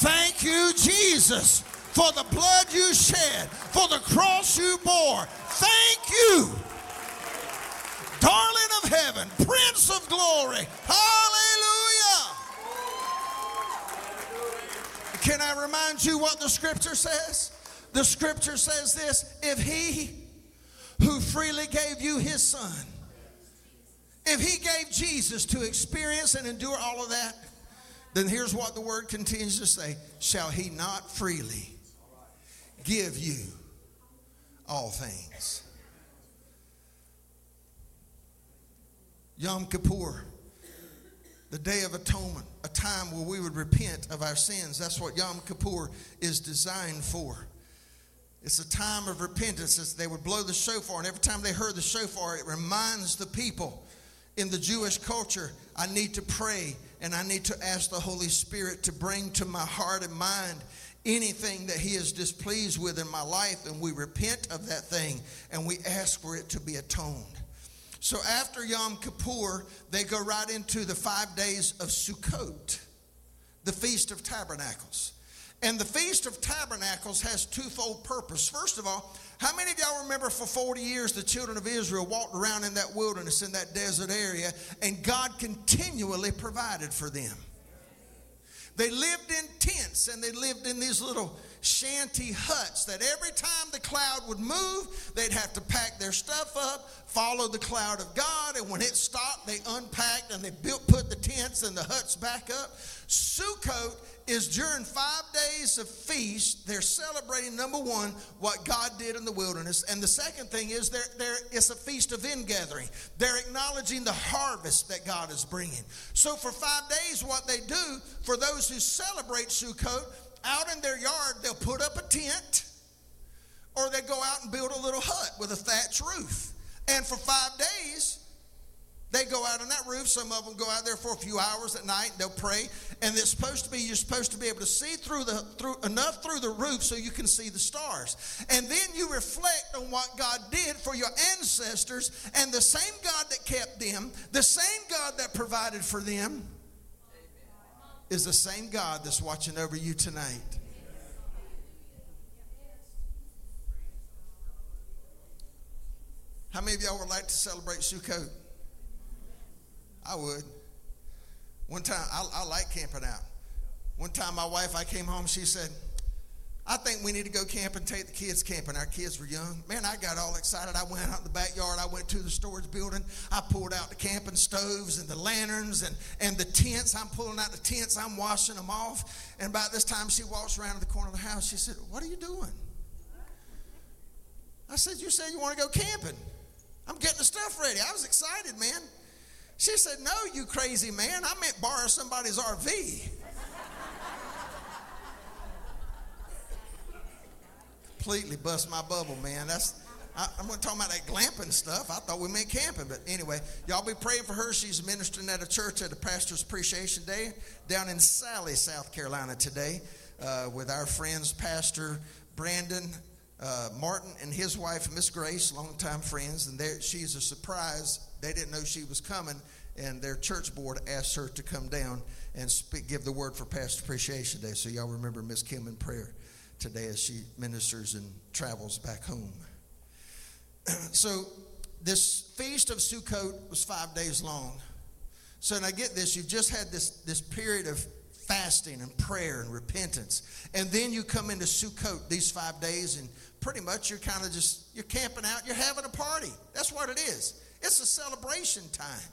Thank you, Jesus, for the blood you shed, for the cross you bore. Thank you, darling of heaven, Prince of glory. Hallelujah. Can I remind you what the scripture says? The scripture says this if he who freely gave you his son, if he gave Jesus to experience and endure all of that, then here's what the word continues to say Shall he not freely give you all things? Yom Kippur, the Day of Atonement, a time where we would repent of our sins. That's what Yom Kippur is designed for. It's a time of repentance. It's, they would blow the shofar, and every time they heard the shofar, it reminds the people in the Jewish culture, I need to pray and I need to ask the Holy Spirit to bring to my heart and mind anything that He is displeased with in my life, and we repent of that thing and we ask for it to be atoned. So after Yom Kippur, they go right into the five days of Sukkot. the Feast of Tabernacles. And the Feast of Tabernacles has twofold purpose. First of all, how many of y'all remember for 40 years the children of Israel walked around in that wilderness, in that desert area, and God continually provided for them? They lived in tents and they lived in these little shanty huts that every time the cloud would move, they'd have to pack their stuff up, follow the cloud of God, and when it stopped, they unpacked and they built, put the tents and the huts back up. Sukkot is during five days of feast, they're celebrating number one, what God did in the wilderness. And the second thing is there, there is a feast of ingathering. They're acknowledging the harvest that God is bringing. So for five days, what they do for those who celebrate Sukkot, out in their yard, they'll put up a tent or they go out and build a little hut with a thatch roof. And for five days, they go out on that roof. Some of them go out there for a few hours at night. They'll pray, and it's supposed to be you're supposed to be able to see through the through enough through the roof so you can see the stars. And then you reflect on what God did for your ancestors, and the same God that kept them, the same God that provided for them, is the same God that's watching over you tonight. How many of y'all would like to celebrate Sukkot? I would. One time, I, I like camping out. One time, my wife, I came home, she said, I think we need to go camping, take the kids camping. Our kids were young. Man, I got all excited. I went out in the backyard. I went to the storage building. I pulled out the camping stoves and the lanterns and, and the tents. I'm pulling out the tents. I'm washing them off. And about this time, she walks around to the corner of the house. She said, What are you doing? I said, You said you want to go camping. I'm getting the stuff ready. I was excited, man. She said, No, you crazy man. I meant borrow somebody's RV. Completely bust my bubble, man. That's I, I'm going to talk about that glamping stuff. I thought we meant camping, but anyway, y'all be praying for her. She's ministering at a church at a pastor's appreciation day down in Salley, South Carolina today, uh, with our friends, Pastor Brandon uh, Martin and his wife, Miss Grace, longtime friends, and there she's a surprise. They didn't know she was coming, and their church board asked her to come down and speak, give the word for Pastor Appreciation Day. So y'all remember Miss Kim in prayer today as she ministers and travels back home. so this feast of Sukkot was five days long. So now get this: you've just had this this period of fasting and prayer and repentance, and then you come into Sukkot these five days, and pretty much you're kind of just you're camping out, you're having a party. That's what it is. It's a celebration time.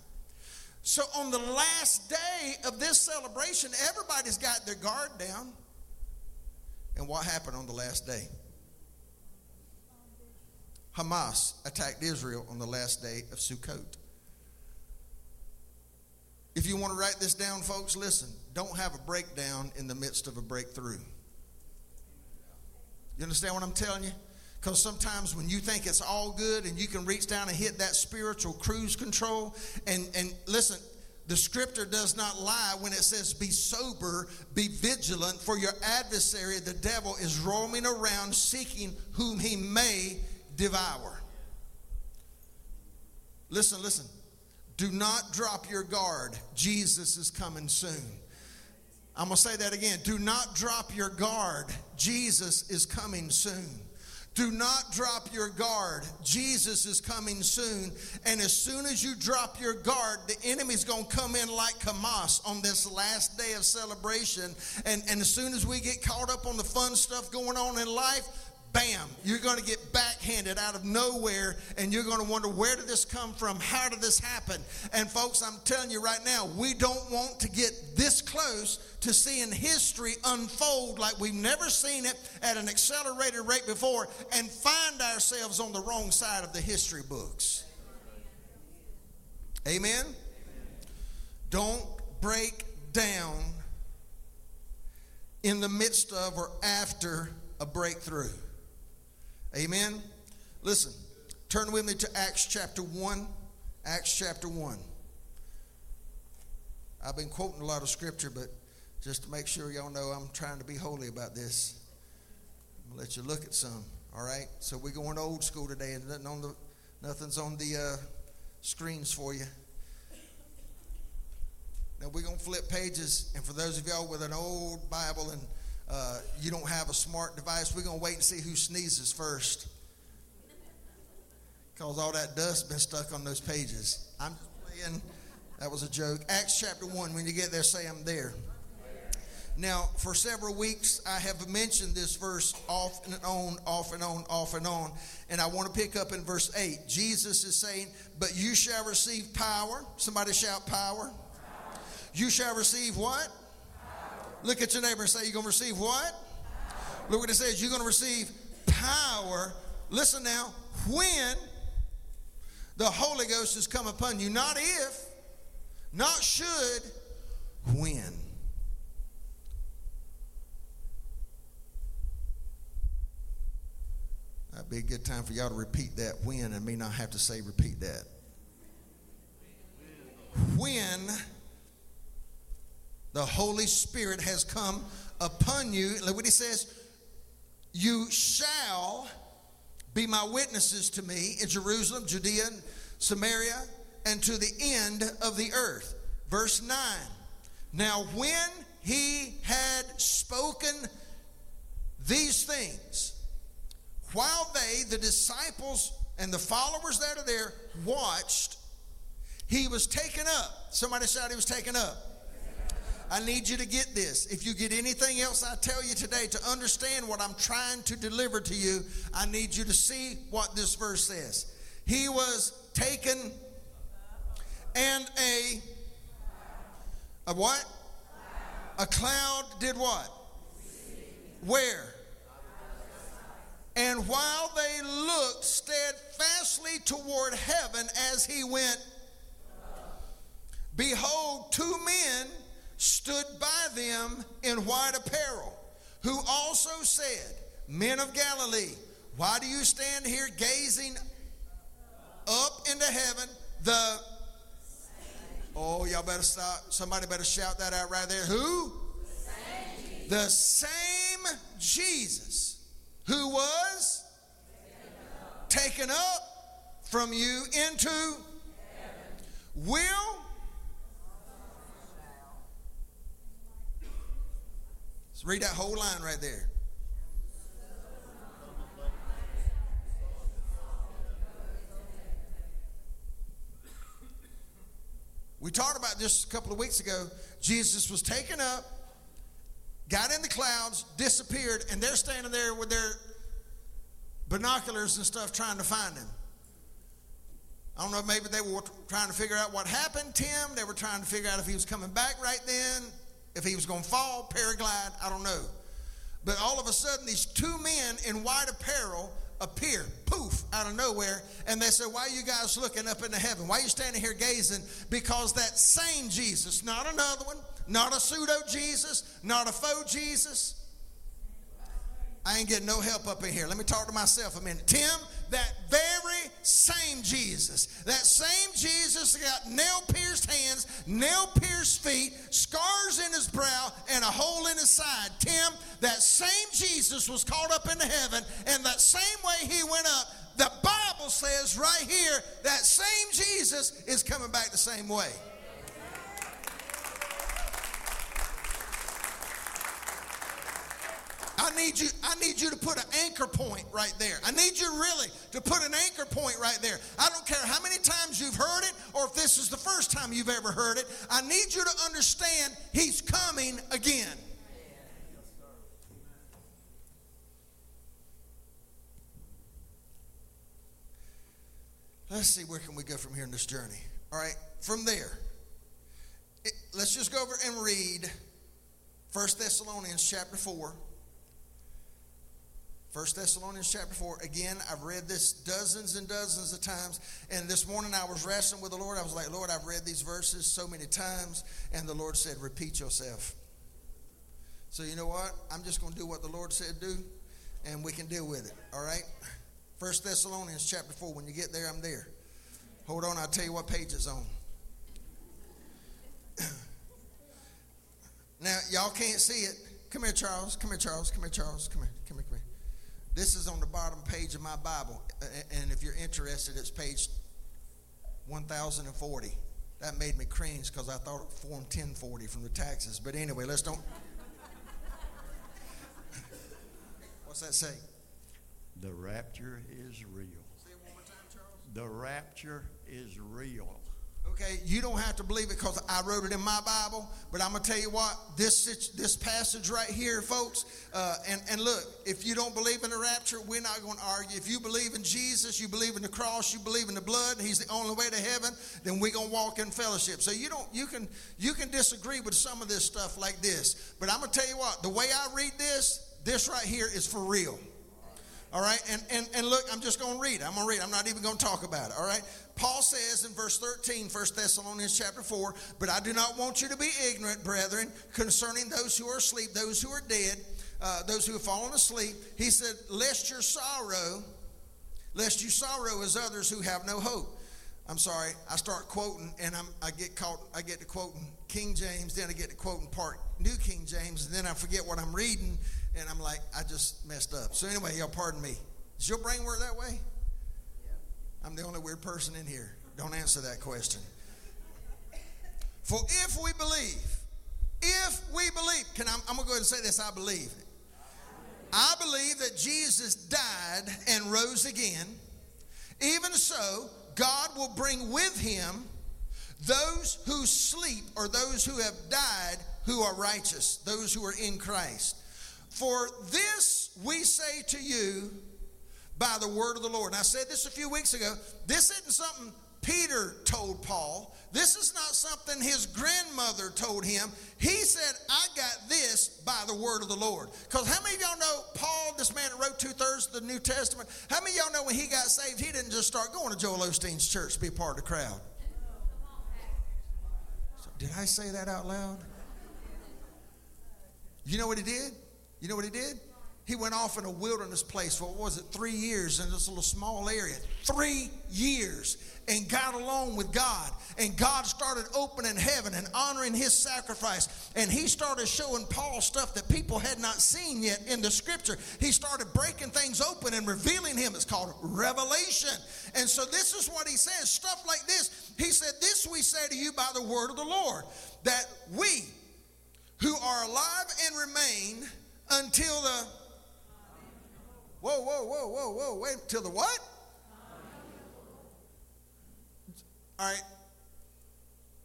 So on the last day of this celebration, everybody's got their guard down. And what happened on the last day? Hamas attacked Israel on the last day of Sukkot. If you want to write this down, folks, listen. Don't have a breakdown in the midst of a breakthrough. You understand what I'm telling you? Because sometimes when you think it's all good and you can reach down and hit that spiritual cruise control, and, and listen, the scripture does not lie when it says, Be sober, be vigilant, for your adversary, the devil, is roaming around seeking whom he may devour. Listen, listen. Do not drop your guard. Jesus is coming soon. I'm going to say that again. Do not drop your guard. Jesus is coming soon. Do not drop your guard. Jesus is coming soon. And as soon as you drop your guard, the enemy's going to come in like Hamas on this last day of celebration. And, and as soon as we get caught up on the fun stuff going on in life, bam, you're going to get backhanded out of nowhere and you're going to wonder, where did this come from? How did this happen? And folks, I'm telling you right now, we don't want to get this close to seeing history unfold like we've never seen it at an accelerated rate before and find ourselves on the wrong side of the history books. Amen? Don't break down in the midst of or after a breakthrough. Amen. Listen, turn with me to Acts chapter 1. Acts chapter 1. I've been quoting a lot of scripture, but just to make sure y'all know I'm trying to be holy about this, I'm gonna let you look at some. All right. So we're going old school today, and nothing on the nothing's on the uh, screens for you. Now we're gonna flip pages, and for those of y'all with an old Bible and uh, you don't have a smart device, we're gonna wait and see who sneezes first, cause all that dust been stuck on those pages. I'm just playing. That was a joke. Acts chapter one. When you get there, say I'm there. Now, for several weeks, I have mentioned this verse off and on, off and on, off and on. And I want to pick up in verse 8. Jesus is saying, But you shall receive power. Somebody shout power. You shall receive what? Look at your neighbor and say, You're going to receive what? Look what it says. You're going to receive power. Listen now, when the Holy Ghost has come upon you, not if, not should, when. That'd be a good time for y'all to repeat that when and me not have to say repeat that. When the Holy Spirit has come upon you, look what he says, you shall be my witnesses to me in Jerusalem, Judea, Samaria, and to the end of the earth. Verse 9. Now, when he had spoken these things, while they, the disciples and the followers that are there, watched, he was taken up. Somebody shout, he was taken up. I need you to get this. If you get anything else I tell you today to understand what I'm trying to deliver to you, I need you to see what this verse says. He was taken and a a what? A cloud did what? Where? And while they looked steadfastly toward heaven as he went, behold, two men stood by them in white apparel, who also said, Men of Galilee, why do you stand here gazing up into heaven? The Oh, y'all better stop. Somebody better shout that out right there. Who? The same Jesus who was taken up from you into will Read that whole line right there. We talked about this a couple of weeks ago. Jesus was taken up, got in the clouds, disappeared, and they're standing there with their binoculars and stuff trying to find him. I don't know, maybe they were trying to figure out what happened to him. They were trying to figure out if he was coming back right then, if he was going to fall, paraglide, I don't know. But all of a sudden, these two men in white apparel appear, poof, out of nowhere. And they said, Why are you guys looking up into heaven? Why are you standing here gazing? Because that same Jesus, not another one, not a pseudo Jesus, not a faux Jesus. I ain't getting no help up in here. Let me talk to myself a minute. Tim, that very same Jesus, that same Jesus got nail pierced hands, nail pierced feet, scars in his brow, and a hole in his side. Tim, that same Jesus was caught up into heaven, and that same way he went up, the Bible says right here that same Jesus is coming back the same way. I need you, I need you to put an anchor point right there. I need you really to put an anchor point right there. I don't care how many times you've heard it or if this is the first time you've ever heard it. I need you to understand he's coming again. Let's see where can we go from here in this journey. All right, from there, it, let's just go over and read 1 Thessalonians chapter 4. 1 Thessalonians chapter 4. Again, I've read this dozens and dozens of times. And this morning I was wrestling with the Lord. I was like, Lord, I've read these verses so many times. And the Lord said, repeat yourself. So you know what? I'm just going to do what the Lord said do, and we can deal with it. All right? 1 Thessalonians chapter 4. When you get there, I'm there. Hold on, I'll tell you what page it's on. now, y'all can't see it. Come here, Charles. Come here, Charles. Come here, Charles. Come here. Come here, come here. This is on the bottom page of my Bible. And if you're interested, it's page 1040. That made me cringe because I thought it Form 1040 from the taxes. But anyway, let's don't. What's that say? The rapture is real. Say it one more time, Charles. the rapture is real. Okay, you don't have to believe it because I wrote it in my Bible, but I'm gonna tell you what this this passage right here, folks. Uh, and and look, if you don't believe in the rapture, we're not going to argue. If you believe in Jesus, you believe in the cross, you believe in the blood, He's the only way to heaven, then we're gonna walk in fellowship. So you don't you can you can disagree with some of this stuff like this, but I'm gonna tell you what. The way I read this, this right here is for real. All right, and, and, and look, I'm just going to read. I'm going to read. I'm not even going to talk about it. All right, Paul says in verse 13, 1 Thessalonians chapter 4, but I do not want you to be ignorant, brethren, concerning those who are asleep, those who are dead, uh, those who have fallen asleep. He said, lest your sorrow, lest you sorrow as others who have no hope. I'm sorry, I start quoting and I'm, I get caught, I get to quoting King James, then I get to quoting part New King James, and then I forget what I'm reading, and I'm like, I just messed up. So anyway, y'all pardon me. Does your brain work that way? I'm the only weird person in here. Don't answer that question. For if we believe, if we believe, can I, I'm gonna go ahead and say this, I believe. I believe that Jesus died and rose again. Even so, God will bring with him those who sleep or those who have died who are righteous, those who are in Christ. For this we say to you by the word of the Lord. And I said this a few weeks ago. This isn't something Peter told Paul. This is not something his grandmother told him. He said, I got this by the word of the Lord. Because how many of y'all know Paul, this man that wrote two thirds of the New Testament, how many of y'all know when he got saved, he didn't just start going to Joel Osteen's church to be a part of the crowd? So, did I say that out loud? You know what he did? You know what he did? He went off in a wilderness place for, what was it, three years in this little small area. Three years. And got along with God. And God started opening heaven and honoring his sacrifice. And he started showing Paul stuff that people had not seen yet in the scripture. He started breaking things open and revealing him. It's called revelation. And so this is what he says stuff like this. He said, This we say to you by the word of the Lord, that we who are alive and remain until the Whoa, whoa, whoa, whoa, whoa, wait till the what? All right.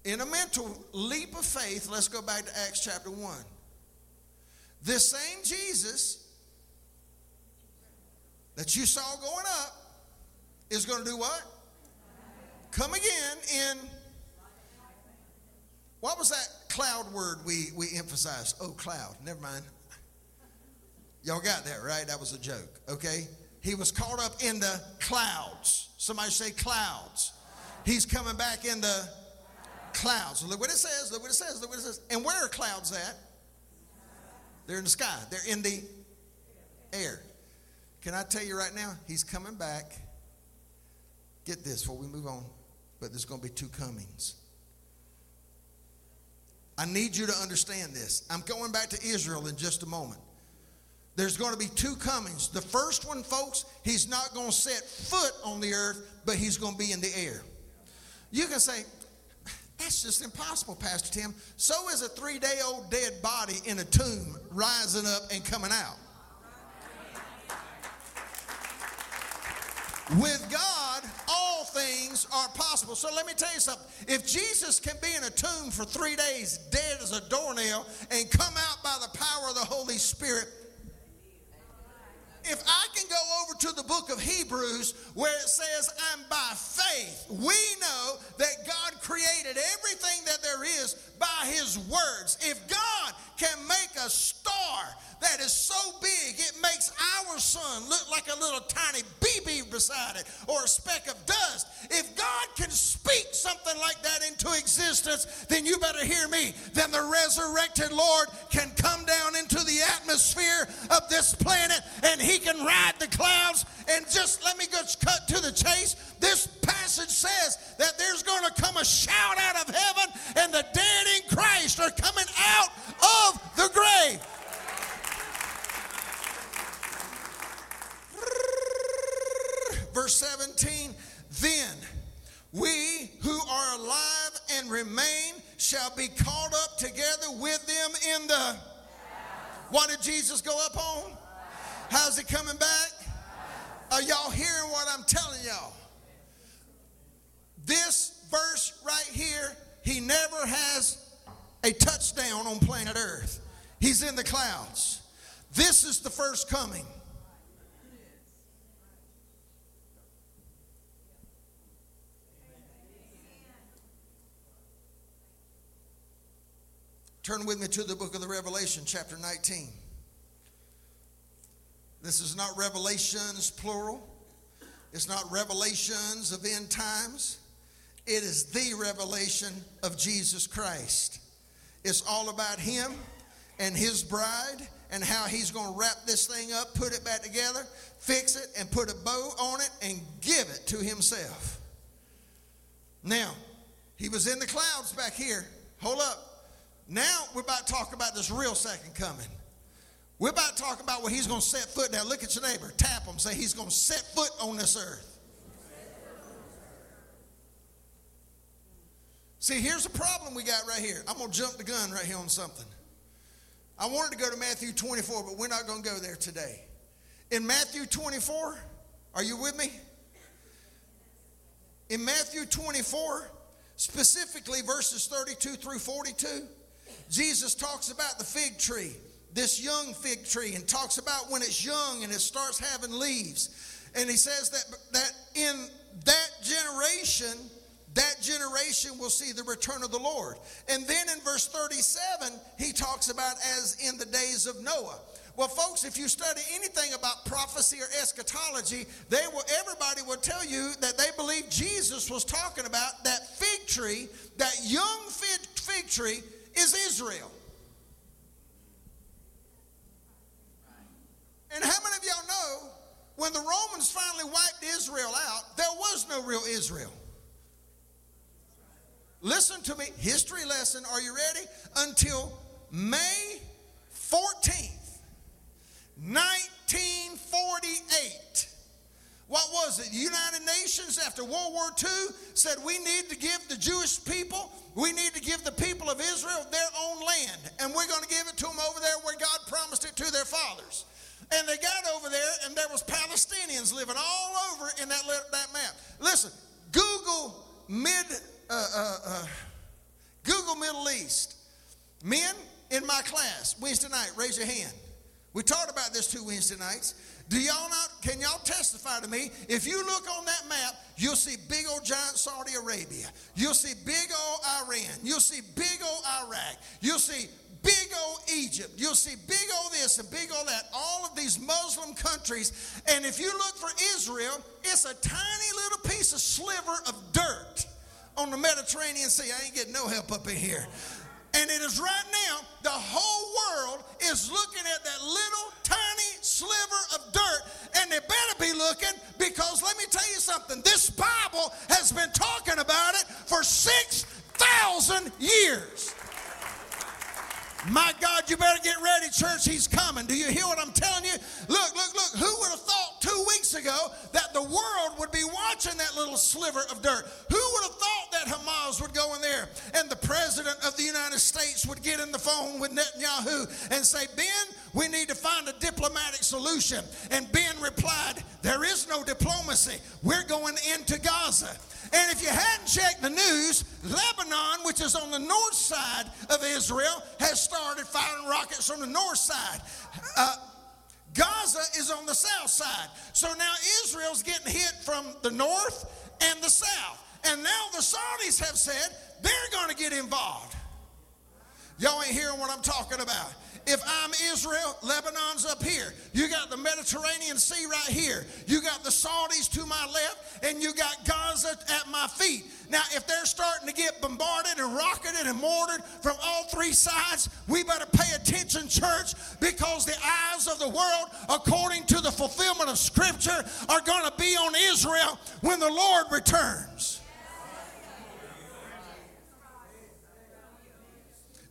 In a mental leap of faith, let's go back to Acts chapter 1. This same Jesus that you saw going up is going to do what? Come again in. What was that cloud word we, we emphasized? Oh, cloud. Never mind. Y'all got that, right? That was a joke, okay? He was caught up in the clouds. Somebody say clouds. He's coming back in the clouds. Look what it says, look what it says, look what it says. And where are clouds at? They're in the sky, they're in the air. Can I tell you right now? He's coming back. Get this before we move on, but there's going to be two comings. I need you to understand this. I'm going back to Israel in just a moment. There's going to be two comings. The first one, folks, he's not going to set foot on the earth, but he's going to be in the air. You can say, that's just impossible, Pastor Tim. So is a three day old dead body in a tomb rising up and coming out. With God, all things are possible. So let me tell you something. If Jesus can be in a tomb for three days, dead as a doornail, and come out by the power of the Holy Spirit, if I can go over to the book of Hebrews where it says, I'm by faith, we know that God created everything that there is by his words. If God can make a star that is so big it makes our sun look like a little tiny BB beside it or a speck of dust, if God can speak something like that into existence, then you better hear me. Then the resurrected Lord can come down into the atmosphere of this planet and he can ride the clouds. And just let me just cut to the chase. This passage says that there's going to come a shout out of heaven and the dead in Christ are coming out of the grave. Verse 17, then we who are alive and remain shall be caught up together with them in the. What did Jesus go up on? How's he coming back? Are y'all hearing what I'm telling y'all? This verse right here, he never has a touchdown on planet Earth. He's in the clouds. This is the first coming. Turn with me to the book of the Revelation, chapter 19. This is not revelations, plural. It's not revelations of end times. It is the revelation of Jesus Christ. It's all about Him and His bride and how He's going to wrap this thing up, put it back together, fix it, and put a bow on it and give it to Himself. Now, He was in the clouds back here. Hold up. Now we're about to talk about this real second coming. We're about to talk about where he's going to set foot. Now look at your neighbor, tap him, say he's going to set foot on this earth. See, here's the problem we got right here. I'm going to jump the gun right here on something. I wanted to go to Matthew 24, but we're not going to go there today. In Matthew 24, are you with me? In Matthew 24, specifically verses 32 through 42, Jesus talks about the fig tree, this young fig tree, and talks about when it's young and it starts having leaves. And he says that, that in that generation, that generation will see the return of the Lord. And then in verse 37, he talks about as in the days of Noah. Well, folks, if you study anything about prophecy or eschatology, they will everybody will tell you that they believe Jesus was talking about that fig tree, that young fig, fig tree is Israel. And how many of y'all know when the Romans finally wiped Israel out, there was no real Israel? Listen to me, history lesson. Are you ready? Until May 14th, 1948. What was it? The United Nations after World War II said we need to give the Jewish people, we need to give the people of Israel their own land, and we're going to give it to them over there where God promised it to their fathers. And they got over there, and there was Palestinians living all over in that, that map. Listen, Google mid, uh, uh, uh, Google Middle East. Men in my class Wednesday night, raise your hand. We talked about this two Wednesday nights. Do y'all not, can y'all testify to me? If you look on that map, you'll see big old giant Saudi Arabia. You'll see big old Iran. You'll see big old Iraq. You'll see big old Egypt. You'll see big old this and big old that. All of these Muslim countries. And if you look for Israel, it's a tiny little piece of sliver of dirt on the Mediterranean Sea. I ain't getting no help up in here. And it is right now, the whole world is looking at that little tiny sliver of dirt, and they better be looking because let me tell you something this Bible has been talking about it for 6,000 years. My God, you better get ready, church. He's coming. Do you hear what I'm telling you? Look, look, look. Who would have thought two weeks ago that the world would be watching that little sliver of dirt? Who would have thought that Hamas would go in there and the president of the United States would get in the phone with Netanyahu and say, Ben, we need to find a diplomatic solution? And Ben replied, There is no diplomacy. We're going into Gaza. And if you hadn't checked the news, Lebanon, which is on the north side of Israel, has started firing rockets from the north side. Uh, Gaza is on the south side. So now Israel's getting hit from the north and the south. And now the Saudis have said they're going to get involved. Y'all ain't hearing what I'm talking about. If I'm Israel, Lebanon's up here. You got the Mediterranean Sea right here. You got the Saudis to my left, and you got Gaza at my feet. Now, if they're starting to get bombarded and rocketed and mortared from all three sides, we better pay attention, church, because the eyes of the world, according to the fulfillment of Scripture, are going to be on Israel when the Lord returns.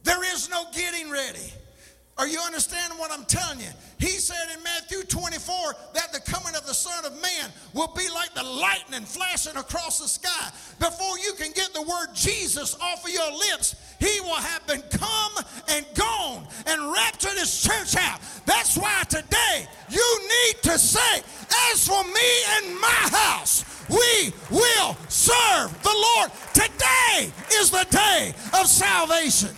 There is no getting ready. Are you understanding what I'm telling you? He said in Matthew 24 that the coming of the Son of Man will be like the lightning flashing across the sky. Before you can get the word Jesus off of your lips, he will have been come and gone and raptured his church out. That's why today you need to say, As for me and my house, we will serve the Lord. Today is the day of salvation.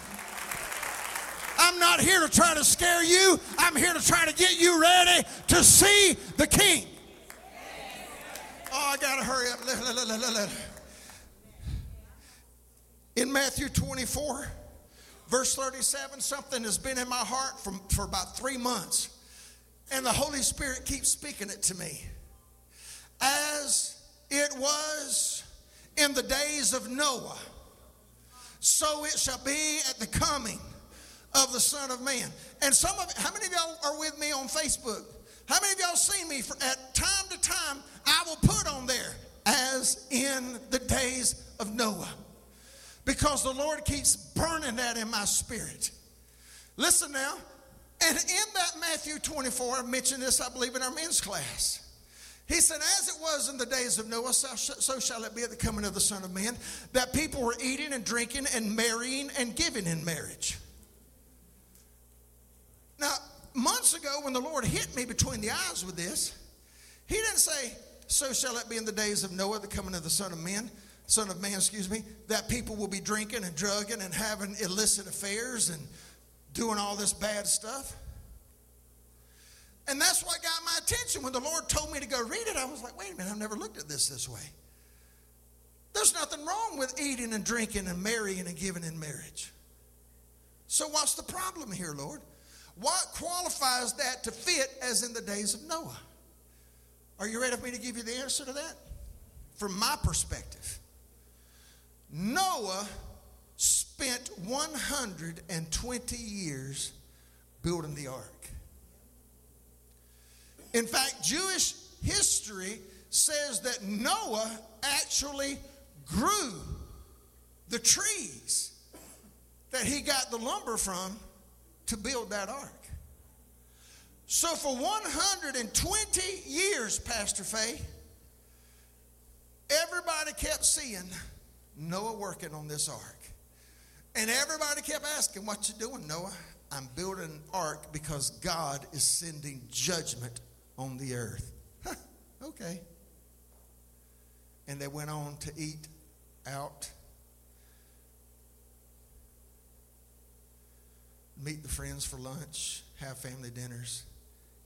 I'm not here to try to scare you. I'm here to try to get you ready to see the King. Oh, I got to hurry up. In Matthew 24, verse 37, something has been in my heart from, for about three months. And the Holy Spirit keeps speaking it to me. As it was in the days of Noah, so it shall be at the coming of the Son of Man. And some of how many of y'all are with me on Facebook? How many of y'all see me for, at time to time? I will put on there as in the days of Noah, because the Lord keeps burning that in my spirit. Listen now, and in that Matthew 24, I mentioned this, I believe, in our men's class. He said, As it was in the days of Noah, so, so shall it be at the coming of the Son of Man, that people were eating and drinking and marrying and giving in marriage. Now, months ago, when the Lord hit me between the eyes with this, He didn't say, So shall it be in the days of Noah, the coming of the Son of Man, Son of Man, excuse me, that people will be drinking and drugging and having illicit affairs and doing all this bad stuff. And that's what got my attention. When the Lord told me to go read it, I was like, wait a minute, I've never looked at this this way. There's nothing wrong with eating and drinking and marrying and giving in marriage. So, what's the problem here, Lord? What qualifies that to fit as in the days of Noah? Are you ready for me to give you the answer to that? From my perspective, Noah spent 120 years building the ark. In fact, Jewish history says that Noah actually grew the trees that he got the lumber from to build that ark. So for 120 years, Pastor Faye, everybody kept seeing Noah working on this ark. And everybody kept asking, What you doing, Noah? I'm building an ark because God is sending judgment on the earth. Okay. And they went on to eat out, meet the friends for lunch, have family dinners,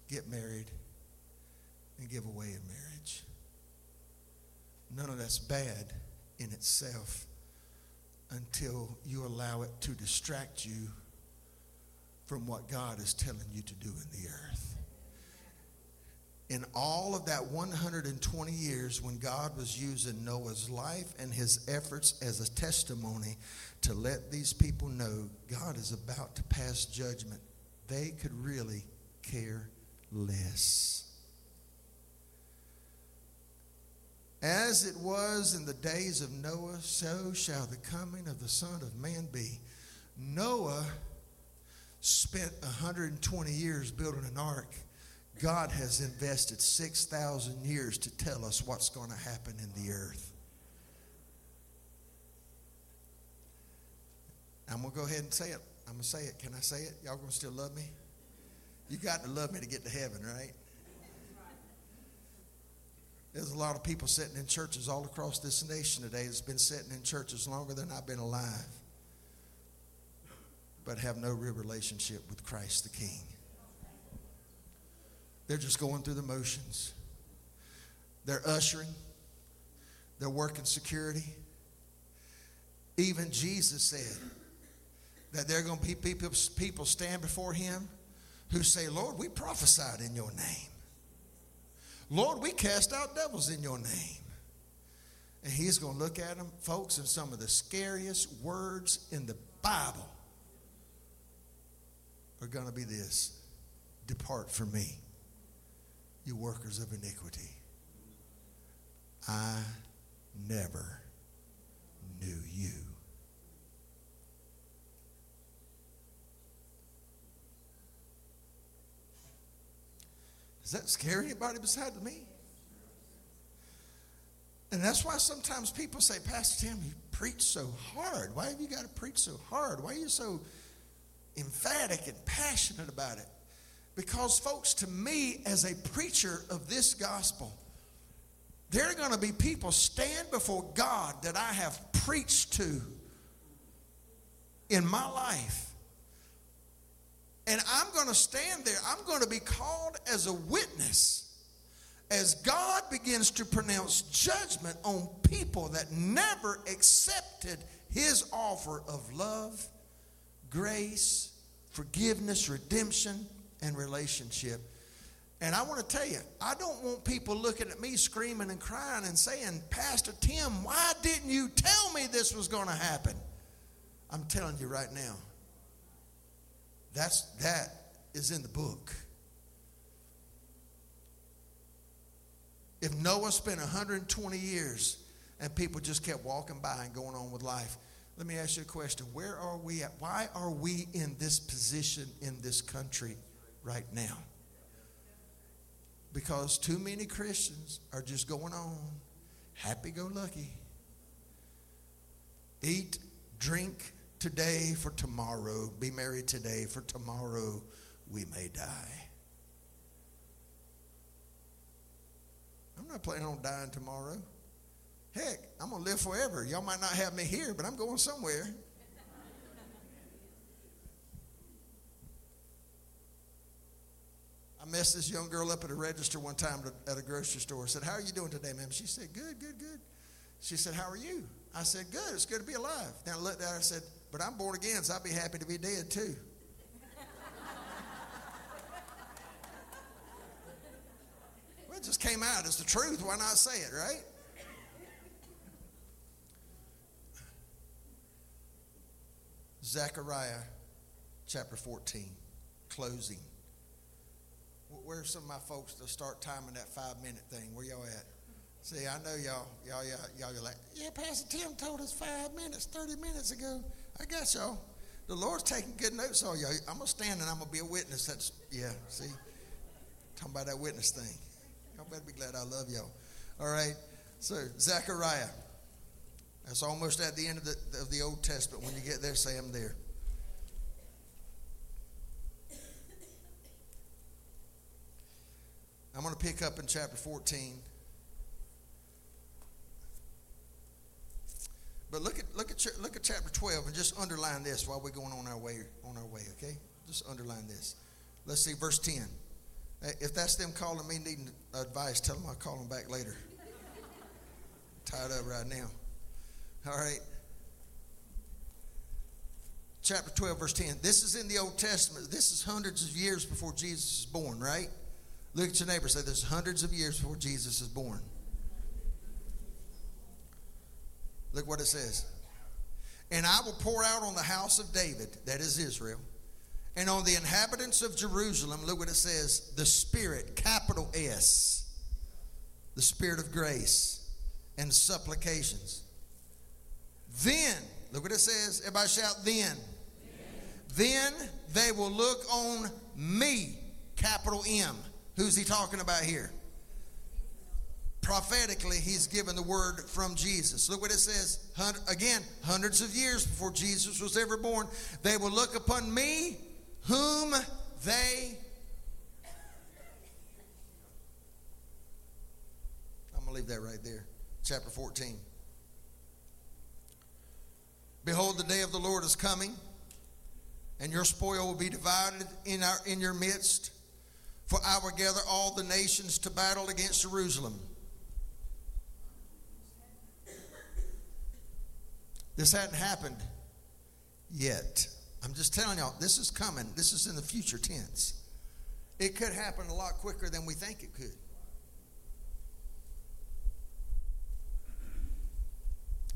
get married, and give away in marriage. None of that's bad in itself until you allow it to distract you from what God is telling you to do in the earth. In all of that 120 years, when God was using Noah's life and his efforts as a testimony to let these people know God is about to pass judgment, they could really care less. As it was in the days of Noah, so shall the coming of the Son of Man be. Noah spent 120 years building an ark. God has invested 6,000 years to tell us what's going to happen in the earth. I'm going to go ahead and say it. I'm going to say it. Can I say it? Y'all going to still love me? You got to love me to get to heaven, right? There's a lot of people sitting in churches all across this nation today that's been sitting in churches longer than I've been alive, but have no real relationship with Christ the King. They're just going through the motions. They're ushering, they're working security. Even Jesus said that there are going to be people, people stand before him who say, Lord, we prophesied in your name. Lord, we cast out devils in your name. And he's going to look at them, folks, and some of the scariest words in the Bible are going to be this Depart from me, you workers of iniquity. I never knew you. Does that scare anybody besides me? And that's why sometimes people say, Pastor Tim, you preach so hard. Why have you got to preach so hard? Why are you so emphatic and passionate about it? Because, folks, to me, as a preacher of this gospel, there are going to be people stand before God that I have preached to in my life. And I'm going to stand there. I'm going to be called as a witness as God begins to pronounce judgment on people that never accepted his offer of love, grace, forgiveness, redemption, and relationship. And I want to tell you, I don't want people looking at me screaming and crying and saying, Pastor Tim, why didn't you tell me this was going to happen? I'm telling you right now. That's that is in the book. If Noah spent 120 years and people just kept walking by and going on with life, let me ask you a question. Where are we at? Why are we in this position in this country right now? Because too many Christians are just going on happy go lucky. Eat, drink today for tomorrow. Be married today for tomorrow we may die. I'm not planning on dying tomorrow. Heck, I'm going to live forever. Y'all might not have me here, but I'm going somewhere. I messed this young girl up at a register one time at a grocery store. I said, How are you doing today, ma'am? She said, Good, good, good. She said, How are you? I said, Good, it's good to be alive. Then I looked at her and said, But I'm born again, so I'd be happy to be dead too. well, it just came out. It's the truth. Why not say it, right? Zechariah chapter 14, closing. Where's some of my folks to start timing that five minute thing? Where y'all at? See, I know y'all, y'all, y'all, y'all, you're like, yeah, Pastor Tim told us five minutes, 30 minutes ago. I got y'all. The Lord's taking good notes on y'all. I'm going to stand and I'm going to be a witness. That's, yeah, see? Talking about that witness thing. Y'all better be glad I love y'all. All right. So, Zechariah. That's almost at the end of the, of the Old Testament. When you get there, say, I'm there. I'm going to pick up in chapter 14. But look at look at look at chapter 12 and just underline this while we're going on our way on our way, okay? Just underline this. Let's see verse 10. If that's them calling me needing advice, tell them I'll call them back later. Tied up right now. All right. Chapter 12, verse 10. This is in the Old Testament. This is hundreds of years before Jesus is born, right? Look at your neighbor. Say, there's hundreds of years before Jesus is born. Look what it says. And I will pour out on the house of David, that is Israel, and on the inhabitants of Jerusalem, look what it says, the Spirit, capital S, the Spirit of grace and supplications. Then, look what it says, everybody shout, then. Then, then they will look on me, capital M. Who's he talking about here? Prophetically, he's given the word from Jesus. Look what it says. Again, hundreds of years before Jesus was ever born, they will look upon me whom they. I'm going to leave that right there. Chapter 14. Behold, the day of the Lord is coming, and your spoil will be divided in, our, in your midst. For I will gather all the nations to battle against Jerusalem. This hadn't happened yet. I'm just telling y'all, this is coming. This is in the future tense. It could happen a lot quicker than we think it could.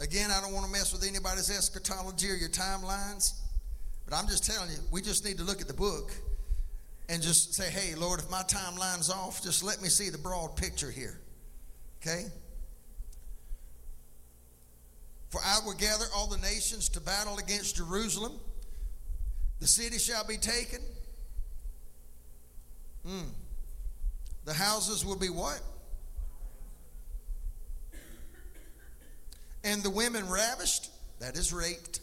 Again, I don't want to mess with anybody's eschatology or your timelines, but I'm just telling you, we just need to look at the book and just say, hey, Lord, if my timeline's off, just let me see the broad picture here. Okay? For I will gather all the nations to battle against Jerusalem. The city shall be taken. Mm. The houses will be what? And the women ravished, that is raped.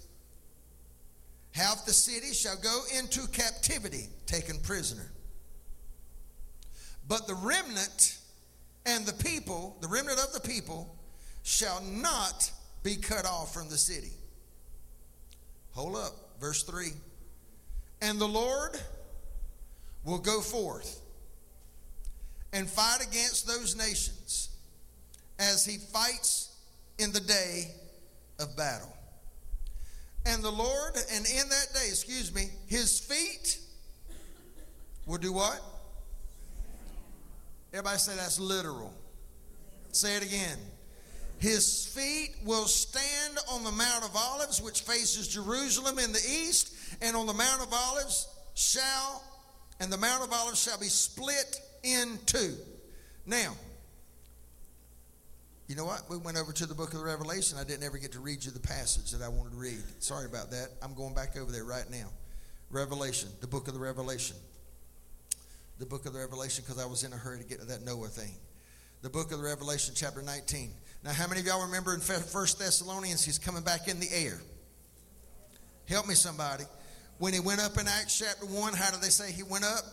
Half the city shall go into captivity, taken prisoner. But the remnant and the people, the remnant of the people, shall not be cut off from the city. Hold up, verse 3. And the Lord will go forth and fight against those nations as he fights in the day of battle. And the Lord, and in that day, excuse me, his feet will do what? Everybody say that's literal. Say it again. His feet will stand on the Mount of Olives, which faces Jerusalem in the east, and on the Mount of Olives shall, and the Mount of Olives shall be split in two. Now, you know what? We went over to the book of the Revelation. I didn't ever get to read you the passage that I wanted to read. Sorry about that. I'm going back over there right now. Revelation, the book of the Revelation. The book of the Revelation, because I was in a hurry to get to that Noah thing. The book of the Revelation, chapter 19. Now, how many of y'all remember in First Thessalonians, he's coming back in the air? Help me, somebody. When he went up in Acts chapter 1, how do they say he went up?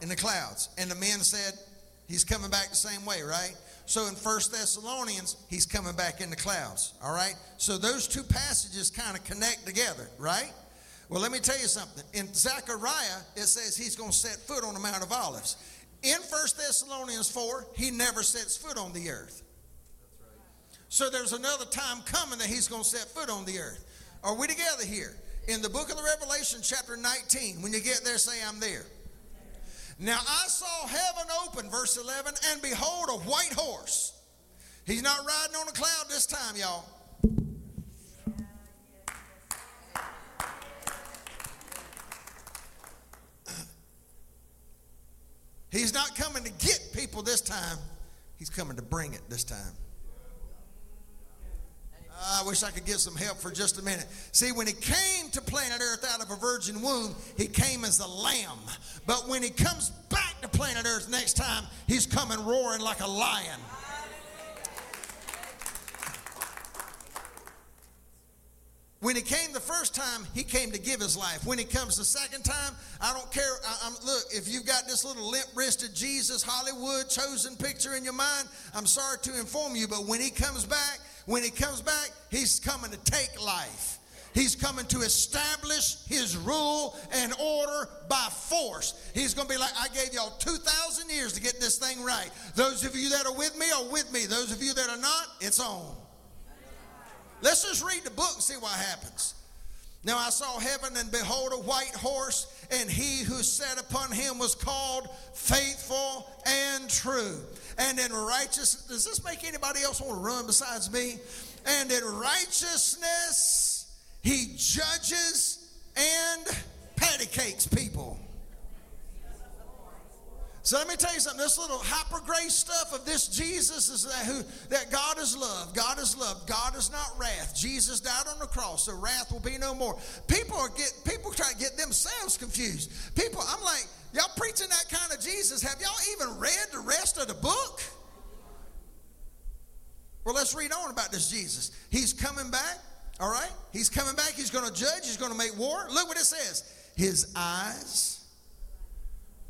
In the clouds. And the men said, he's coming back the same way, right? So in First Thessalonians, he's coming back in the clouds. All right? So those two passages kind of connect together, right? Well, let me tell you something. In Zechariah, it says he's going to set foot on the Mount of Olives. In First Thessalonians 4, he never sets foot on the earth. So there's another time coming that he's going to set foot on the earth. Are we together here? In the book of the Revelation, chapter 19, when you get there, say, I'm there. Now I saw heaven open, verse 11, and behold, a white horse. He's not riding on a cloud this time, y'all. He's not coming to get people this time, he's coming to bring it this time. I wish I could get some help for just a minute. See, when he came to planet Earth out of a virgin womb, he came as a lamb. But when he comes back to planet Earth next time, he's coming roaring like a lion. When he came the first time, he came to give his life. When he comes the second time, I don't care. I, look, if you've got this little limp wristed Jesus Hollywood chosen picture in your mind, I'm sorry to inform you, but when he comes back, when he comes back, he's coming to take life. He's coming to establish his rule and order by force. He's going to be like, I gave y'all 2,000 years to get this thing right. Those of you that are with me are with me. Those of you that are not, it's on. Let's just read the book and see what happens. Now I saw heaven and behold a white horse, and he who sat upon him was called faithful and true. And in righteousness, does this make anybody else want to run besides me? And in righteousness, he judges and patty cakes people. So let me tell you something. This little hyper grace stuff of this Jesus is that who that God is love. God is love. God is not wrath. Jesus died on the cross, so wrath will be no more. People are get people try to get themselves confused. People, I'm like, y'all preaching that kind of Jesus. Have y'all even read the rest of the book? Well, let's read on about this Jesus. He's coming back, all right? He's coming back. He's going to judge. He's going to make war. Look what it says. His eyes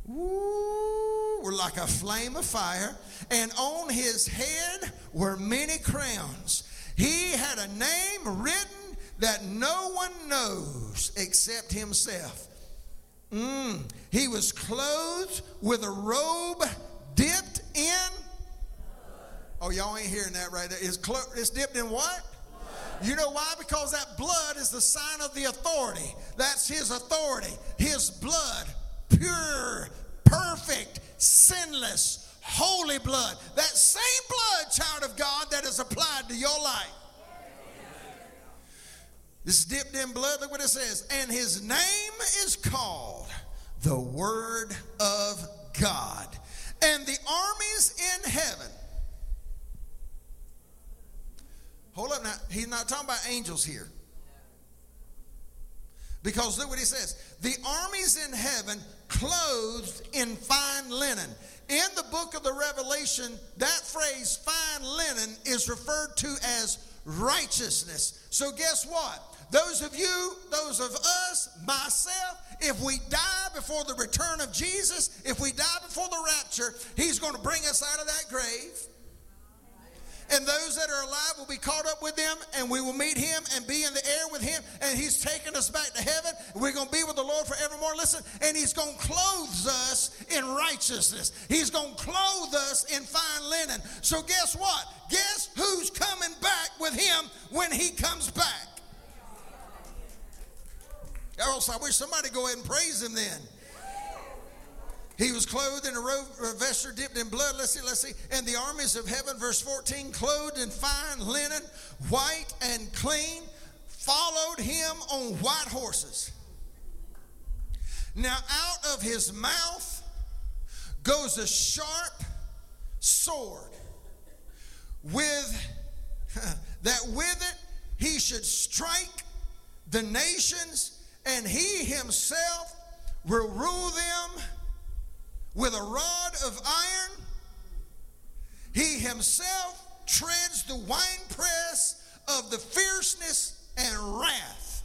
Were like a flame of fire, and on his head were many crowns. He had a name written that no one knows except himself. Mm. He was clothed with a robe dipped in. Oh, y'all ain't hearing that right there. It's, clo- it's dipped in what? You know why? Because that blood is the sign of the authority. That's his authority. His blood pure, perfect, sinless, holy blood. That same blood, child of God, that is applied to your life. This dipped in blood, look what it says. And his name is called the Word of God. And the armies in heaven. Hold up now. He's not talking about angels here. Because look what he says the armies in heaven clothed in fine linen. In the book of the Revelation, that phrase, fine linen, is referred to as righteousness. So, guess what? Those of you, those of us, myself, if we die before the return of Jesus, if we die before the rapture, He's going to bring us out of that grave. And those that are alive will be caught up with them, and we will meet him and be in the air with him. And he's taking us back to heaven. We're going to be with the Lord forevermore. Listen, and he's going to clothe us in righteousness. He's going to clothe us in fine linen. So, guess what? Guess who's coming back with him when he comes back? Else, I wish somebody go ahead and praise him then. He was clothed in a robe, a vesture dipped in blood. Let's see, let's see. And the armies of heaven, verse 14, clothed in fine linen, white and clean, followed him on white horses. Now, out of his mouth goes a sharp sword, with that with it he should strike the nations, and he himself will rule them with a rod of iron. He himself treads the winepress of the fierceness and wrath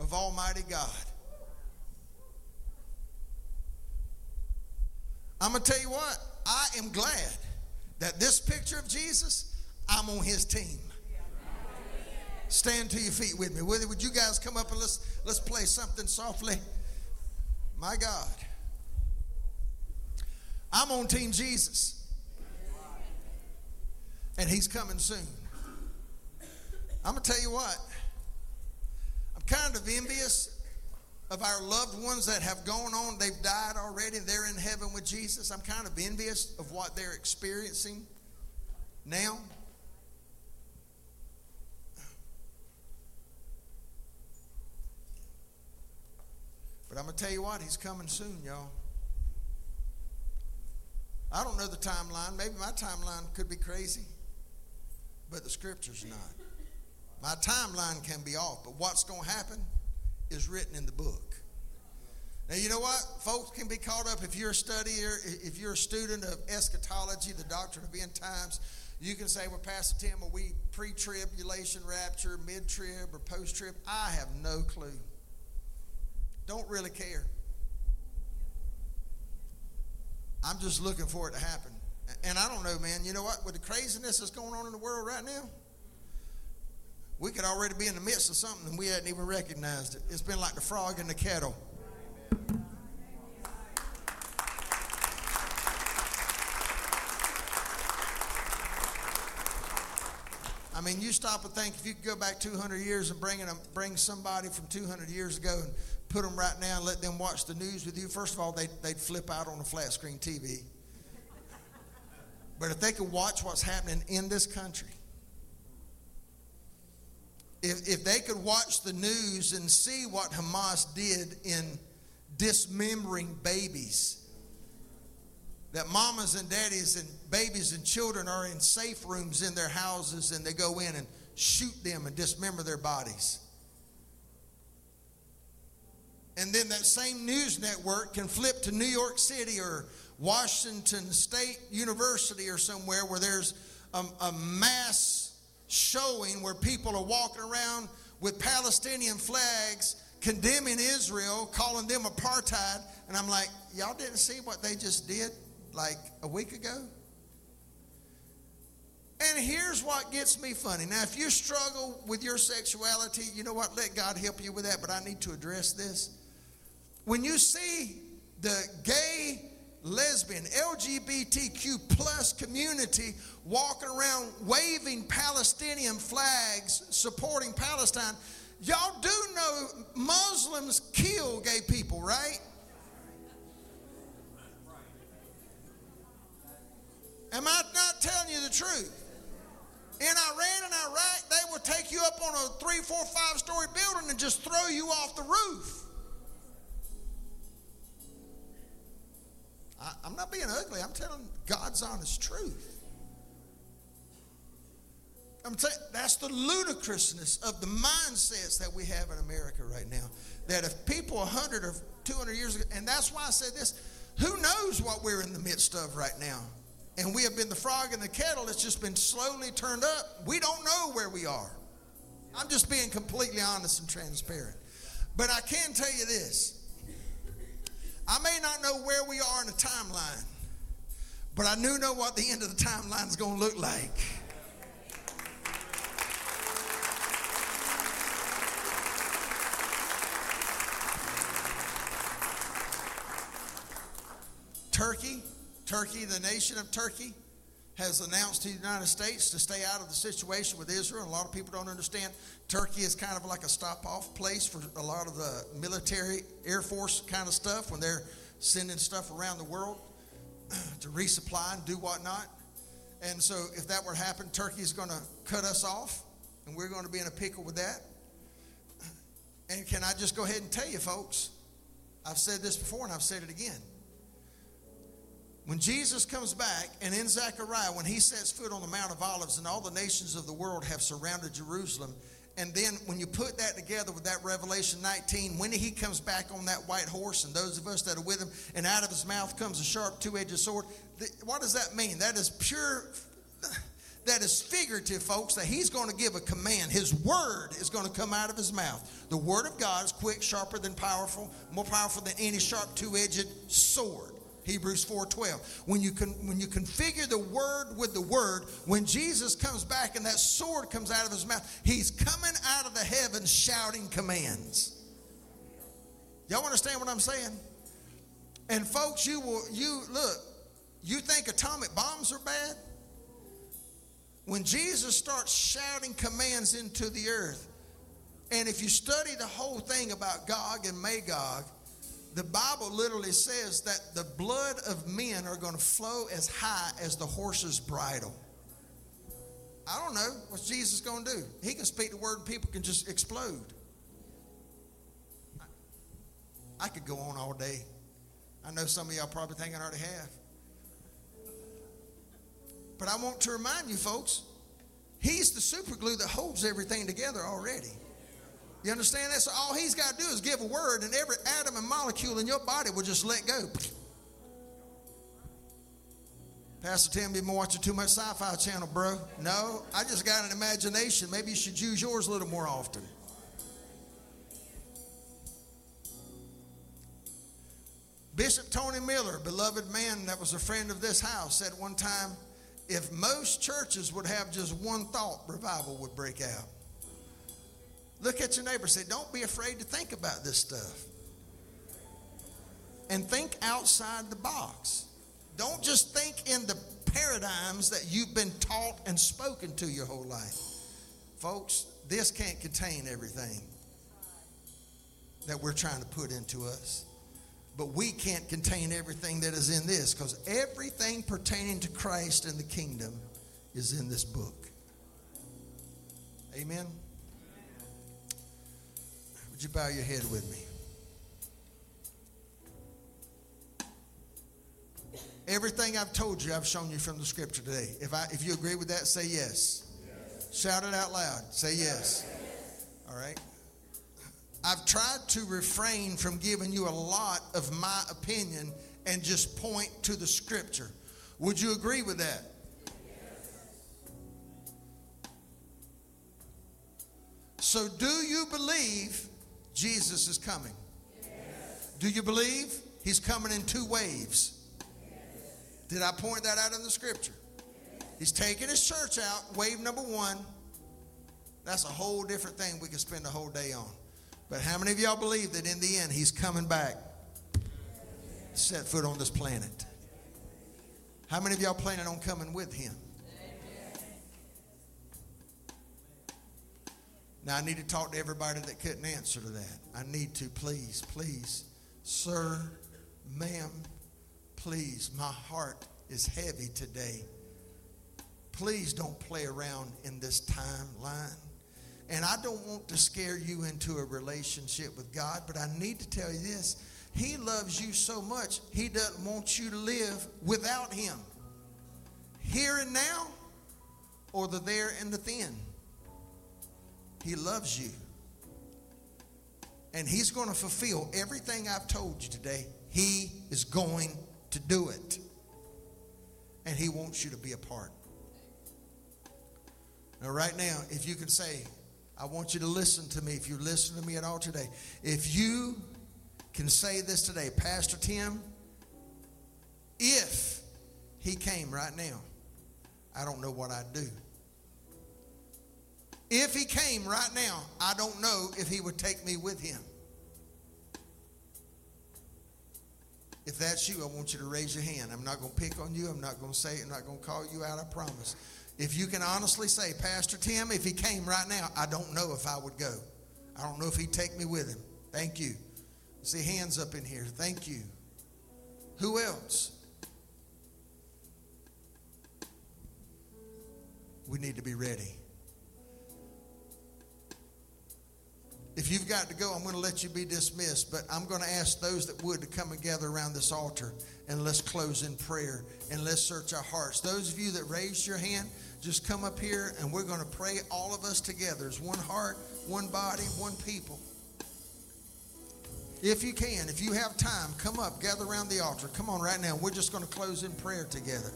of Almighty God. I'm going to tell you what, I am glad that this picture of Jesus, I'm on his team. Stand to your feet with me. Would, you guys come up and let's, let's play something softly? My God. I'm on Team Jesus. And he's coming soon. I'm going to tell you what, I'm kind of envious of our loved ones that have gone on. They've died already. They're in heaven with Jesus. I'm kind of envious of what they're experiencing now. But I'm going to tell you what, he's coming soon, y'all. I don't know the timeline. Maybe my timeline could be crazy, but the scripture's not. My timeline can be off, but what's going to happen is written in the book. Now, you know what? Folks can be caught up if you're a studier, if you're a student of eschatology, the doctrine of end times. You can say, well, Pastor Tim, are we pre tribulation rapture, mid trib, or post trib? I have no clue. Don't really care. I'm just looking for it to happen. And I don't know, man. You know what? With the craziness that's going on in the world right now, we could already be in the midst of something and we hadn't even recognized it. It's been like the frog in the kettle. I mean, you stop and think if you could go back 200 years and bring, in a, bring somebody from 200 years ago and put them right now and let them watch the news with you, first of all, they'd, they'd flip out on a flat screen TV. But if they could watch what's happening in this country, if, if they could watch the news and see what Hamas did in dismembering babies, that mamas and daddies and babies and children are in safe rooms in their houses and they go in and shoot them and dismember their bodies. And then that same news network can flip to New York City or Washington State University or somewhere where there's a, a mass showing where people are walking around with Palestinian flags condemning Israel, calling them apartheid. And I'm like, y'all didn't see what they just did like a week ago? And here's what gets me funny. Now, if you struggle with your sexuality, you know what? Let God help you with that, but I need to address this. When you see the gay, lesbian, LGBTQ plus community walking around waving Palestinian flags supporting Palestine, y'all do know Muslims kill gay people, right? Am I not telling you the truth? In Iran and Iraq, they will take you up on a three, four, five story building and just throw you off the roof. I, am not being ugly. I'm telling God's honest truth. I'm saying that's the ludicrousness of the mindsets that we have in America right now. That if people 100 or 200 years ago, and that's why I said this, who knows what we're in the midst of right now? And we have been the frog in the kettle that's just been slowly turned up. We don't know where we are. I'm just being completely honest and transparent. But I can tell you this I may not know where we are in the timeline, but I do know what the end of the timeline is going to look like. Turkey, Turkey, the nation of Turkey, has announced to the United States to stay out of the situation with Israel. A lot of people don't understand. Turkey is kind of like a stop off place for a lot of the military, Air Force kind of stuff when they're sending stuff around the world to resupply and do whatnot. And so, if that were to happen, Turkey is going to cut us off, and we're going to be in a pickle with that. And can I just go ahead and tell you, folks? I've said this before, and I've said it again. When Jesus comes back, and in Zechariah, when he sets foot on the Mount of Olives, and all the nations of the world have surrounded Jerusalem, and then when you put that together with that Revelation 19, when he comes back on that white horse, and those of us that are with him, and out of his mouth comes a sharp two edged sword, what does that mean? That is pure. That is figurative, folks, that he's going to give a command. His word is going to come out of his mouth. The word of God is quick, sharper than powerful, more powerful than any sharp two-edged sword. Hebrews 4:12. When you can when you configure the word with the word, when Jesus comes back and that sword comes out of his mouth, he's coming out of the heavens shouting commands. Y'all understand what I'm saying? And folks, you will you look, you think atomic bombs are bad? When Jesus starts shouting commands into the earth, and if you study the whole thing about Gog and Magog, the Bible literally says that the blood of men are going to flow as high as the horse's bridle. I don't know what Jesus is going to do. He can speak the word and people can just explode. I, I could go on all day. I know some of y'all probably think I already have. But I want to remind you, folks, he's the super glue that holds everything together already. You understand that? So all he's got to do is give a word, and every atom and molecule in your body will just let go. Pastor Tim, you've been watching too much sci-fi channel, bro. No, I just got an imagination. Maybe you should use yours a little more often. Bishop Tony Miller, beloved man that was a friend of this house, said one time, if most churches would have just one thought, revival would break out. Look at your neighbor say, Don't be afraid to think about this stuff. And think outside the box. Don't just think in the paradigms that you've been taught and spoken to your whole life. Folks, this can't contain everything that we're trying to put into us. But we can't contain everything that is in this because everything pertaining to Christ and the kingdom is in this book. Amen. Would you bow your head with me? Everything I've told you, I've shown you from the scripture today. If, I, if you agree with that, say yes. yes. Shout it out loud. Say yes. yes. All right. I've tried to refrain from giving you a lot of my opinion and just point to the scripture. Would you agree with that? So, do you believe Jesus is coming? Do you believe he's coming in two waves? Did I point that out in the scripture? He's taking his church out, wave number one. That's a whole different thing we could spend a whole day on. But how many of y'all believe that in the end he's coming back set foot on this planet? How many of y'all planning on coming with him? Now, I need to talk to everybody that couldn't answer to that. I need to, please, please. Sir, ma'am, please, my heart is heavy today. Please don't play around in this timeline. And I don't want to scare you into a relationship with God, but I need to tell you this. He loves you so much, He doesn't want you to live without Him. Here and now, or the there and the thin. He loves you. And He's going to fulfill everything I've told you today. He is going to do it. And He wants you to be a part. Now, right now, if you can say, I want you to listen to me, if you listen to me at all today, if you can say this today, Pastor Tim, if he came right now, I don't know what I'd do. If he came right now, I don't know if he would take me with him. If that's you, I want you to raise your hand. I'm not going to pick on you. I'm not going to say, I'm not going to call you out, I promise. If you can honestly say, Pastor Tim, if he came right now, I don't know if I would go. I don't know if he'd take me with him. Thank you. See hands up in here. Thank you. Who else? We need to be ready. If you've got to go, I'm going to let you be dismissed, but I'm going to ask those that would to come and gather around this altar and let's close in prayer and let's search our hearts. Those of you that raised your hand, just come up here and we're going to pray all of us together as one heart, one body, one people. If you can, if you have time, come up, gather around the altar. Come on right now. We're just going to close in prayer together.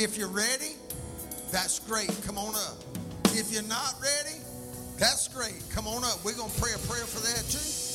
If you're ready, that's great. Come on up. If you're not ready, that's great. Come on up. We're going to pray a prayer for that too.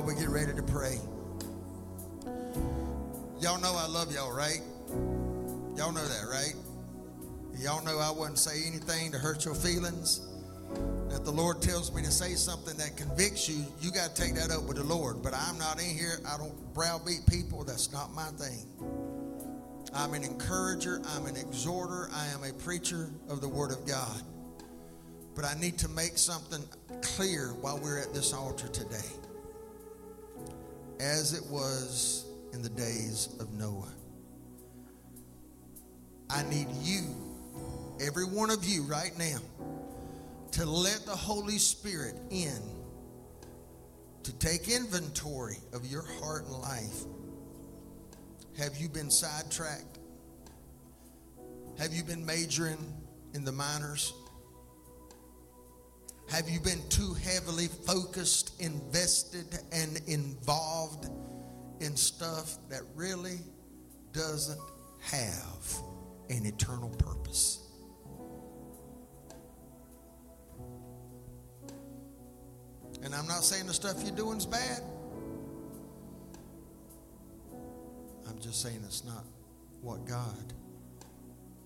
While we get ready to pray. Y'all know I love y'all, right? Y'all know that, right? Y'all know I wouldn't say anything to hurt your feelings. If the Lord tells me to say something that convicts you, you got to take that up with the Lord. But I'm not in here. I don't browbeat people. That's not my thing. I'm an encourager. I'm an exhorter. I am a preacher of the Word of God. But I need to make something clear while we're at this altar today. As it was in the days of Noah, I need you, every one of you right now, to let the Holy Spirit in to take inventory of your heart and life. Have you been sidetracked? Have you been majoring in the minors? Have you been too heavily focused, invested, and involved in stuff that really doesn't have an eternal purpose? And I'm not saying the stuff you're doing is bad. I'm just saying it's not what God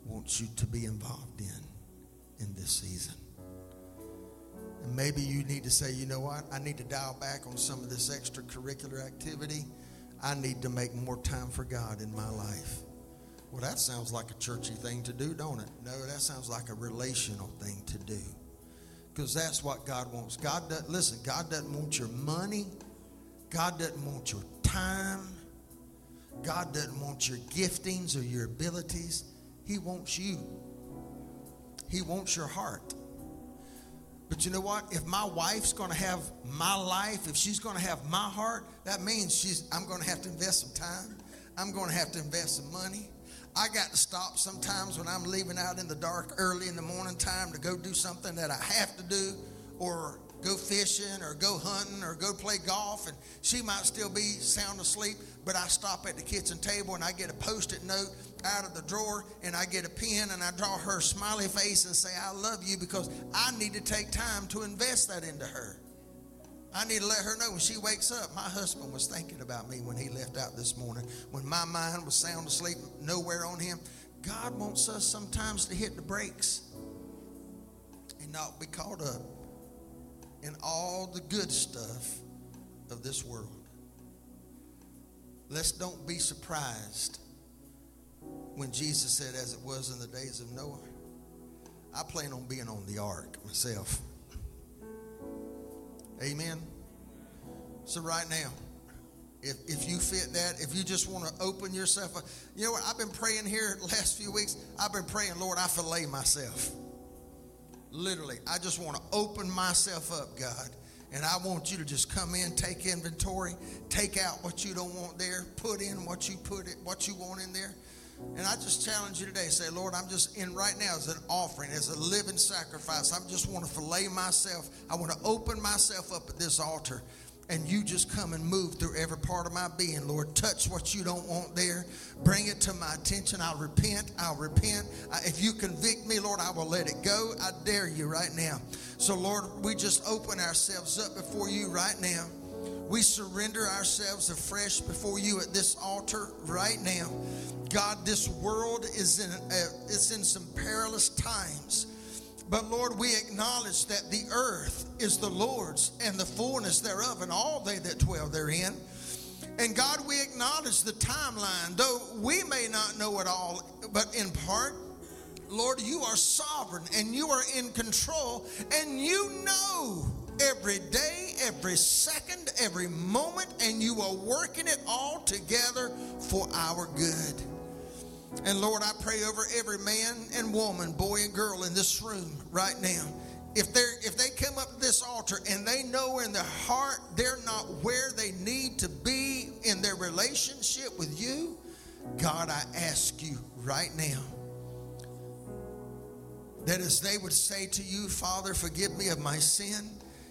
wants you to be involved in in this season. And maybe you need to say, you know what? I need to dial back on some of this extracurricular activity. I need to make more time for God in my life. Well, that sounds like a churchy thing to do, don't it? No, that sounds like a relational thing to do. Because that's what God wants. God doesn't, listen, God doesn't want your money. God doesn't want your time. God doesn't want your giftings or your abilities. He wants you. He wants your heart. But you know what? If my wife's going to have my life, if she's going to have my heart, that means she's I'm going to have to invest some time. I'm going to have to invest some money. I got to stop sometimes when I'm leaving out in the dark early in the morning time to go do something that I have to do or go fishing or go hunting or go play golf, and she might still be sound asleep. But I stop at the kitchen table and I get a post it note out of the drawer and I get a pen and I draw her smiley face and say, I love you because I need to take time to invest that into her. I need to let her know when she wakes up. My husband was thinking about me when he left out this morning. When my mind was sound asleep, nowhere on him. God wants us sometimes to hit the brakes and not be caught up in all the good stuff of this world. Let's don't be surprised when Jesus said, as it was in the days of Noah. I plan on being on the ark myself. Amen. So, right now, if, if you fit that, if you just want to open yourself up, you know what? I've been praying here last few weeks. I've been praying, Lord, I fillet myself. Literally, I just want to open myself up, God. And I want you to just come in, take inventory, take out what you don't want there, put in what you put it, what you want in there. And I just challenge you today. Say, Lord, I'm just in right now as an offering, as a living sacrifice. I just want to fillet myself. I want to open myself up at this altar. And you just come and move through every part of my being, Lord. Touch what you don't want there. Bring it to my attention. I'll repent. I'll repent. If you convict me, Lord, I will let it go. I dare you right now. So, Lord, we just open ourselves up before you right now. We surrender ourselves afresh before you at this altar right now. God, this world is in it's in some perilous times. But Lord, we acknowledge that the earth is the Lord's and the fullness thereof, and all they that dwell therein. And God, we acknowledge the timeline, though we may not know it all, but in part, Lord, you are sovereign and you are in control, and you know every day, every second, every moment, and you are working it all together for our good. And Lord, I pray over every man and woman, boy and girl in this room right now. If they if they come up to this altar and they know in their heart they're not where they need to be in their relationship with you, God, I ask you right now that as they would say to you, Father, forgive me of my sin.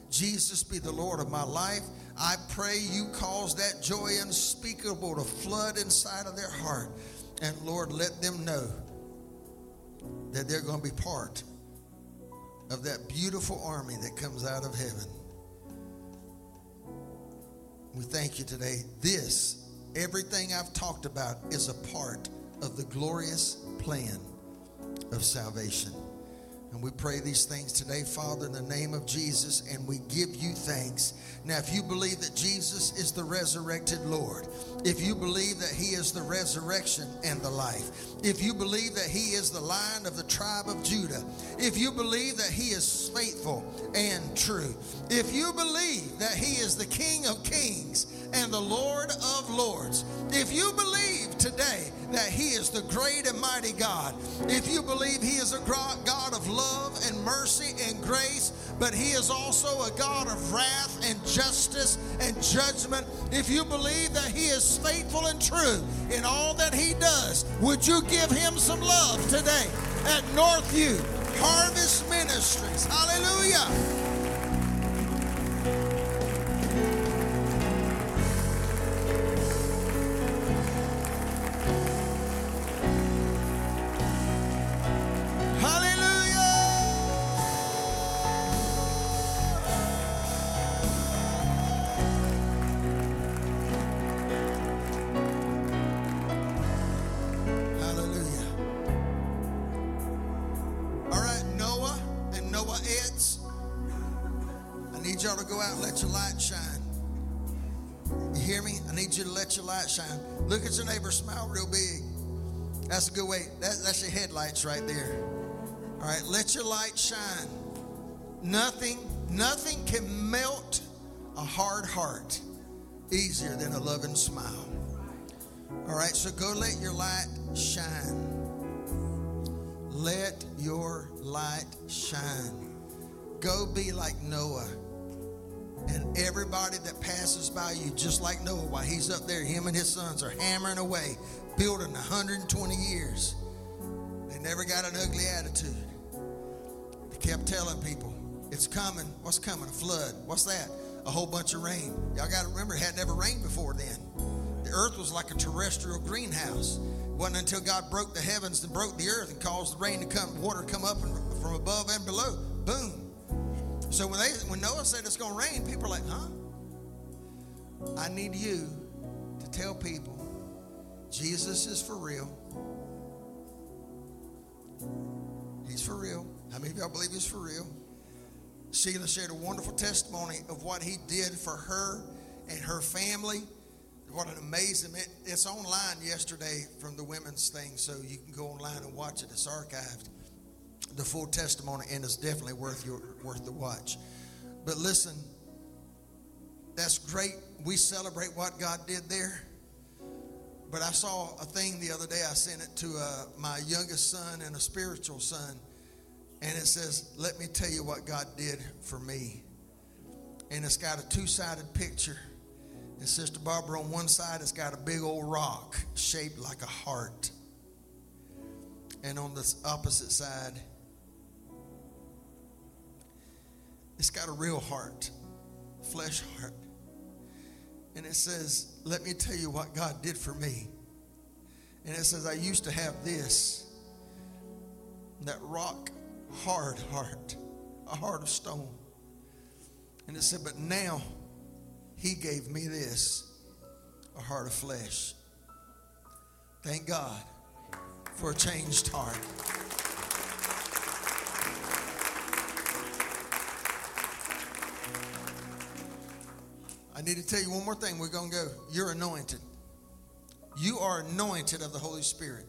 Jesus be the Lord of my life. I pray you cause that joy unspeakable to flood inside of their heart. And Lord, let them know that they're going to be part of that beautiful army that comes out of heaven. We thank you today. This, everything I've talked about, is a part of the glorious plan of salvation. And we pray these things today, Father, in the name of Jesus, and we give you thanks. Now, if you believe that Jesus is the resurrected Lord, if you believe that He is the resurrection and the life, if you believe that He is the lion of the tribe of Judah, if you believe that He is faithful and true, if you believe that He is the King of kings and the Lord of lords, if you believe today that He is the great and mighty God, if you believe He is a God of love and mercy and grace, but He is also a God of wrath and justice and judgment, if you believe that He is faithful and true in all that He does, would you give Him some love today at Northview Harvest Ministries? Hallelujah. At your neighbor, smile real big. That's a good way. That, that's your headlights right there. All right, let your light shine. Nothing, nothing can melt a hard heart easier than a loving smile. All right, so go let your light shine. Let your light shine. Go be like Noah. And everybody that passes by you, just like Noah, while he's up there, him and his sons are hammering away, building 120 years. They never got an ugly attitude. They kept telling people, It's coming. What's coming? A flood. What's that? A whole bunch of rain. Y'all got to remember, it had never rained before then. The earth was like a terrestrial greenhouse. It wasn't until God broke the heavens and broke the earth and caused the rain to come, water to come up from above and below. Boom. So when they when Noah said it's to rain, people are like, huh? I need you to tell people Jesus is for real. He's for real. How many of y'all believe he's for real? Sheila shared a wonderful testimony of what he did for her and her family. What an amazing! It, it's online yesterday from the women's thing, so you can go online and watch it. It's archived, the full testimony, and it's definitely worth your worth the watch. But listen, that's great. We celebrate what God did there. But I saw a thing the other day. I sent it to uh, my youngest son and a spiritual son. And it says, Let me tell you what God did for me. And it's got a two sided picture. And Sister Barbara, on one side, it's got a big old rock shaped like a heart. And on the opposite side, it's got a real heart, flesh heart. And it says, Let me tell you what God did for me. And it says, I used to have this, that rock hard heart, a heart of stone. And it said, But now he gave me this, a heart of flesh. Thank God for a changed heart. Need to tell you one more thing. We're going to go. You're anointed. You are anointed of the Holy Spirit.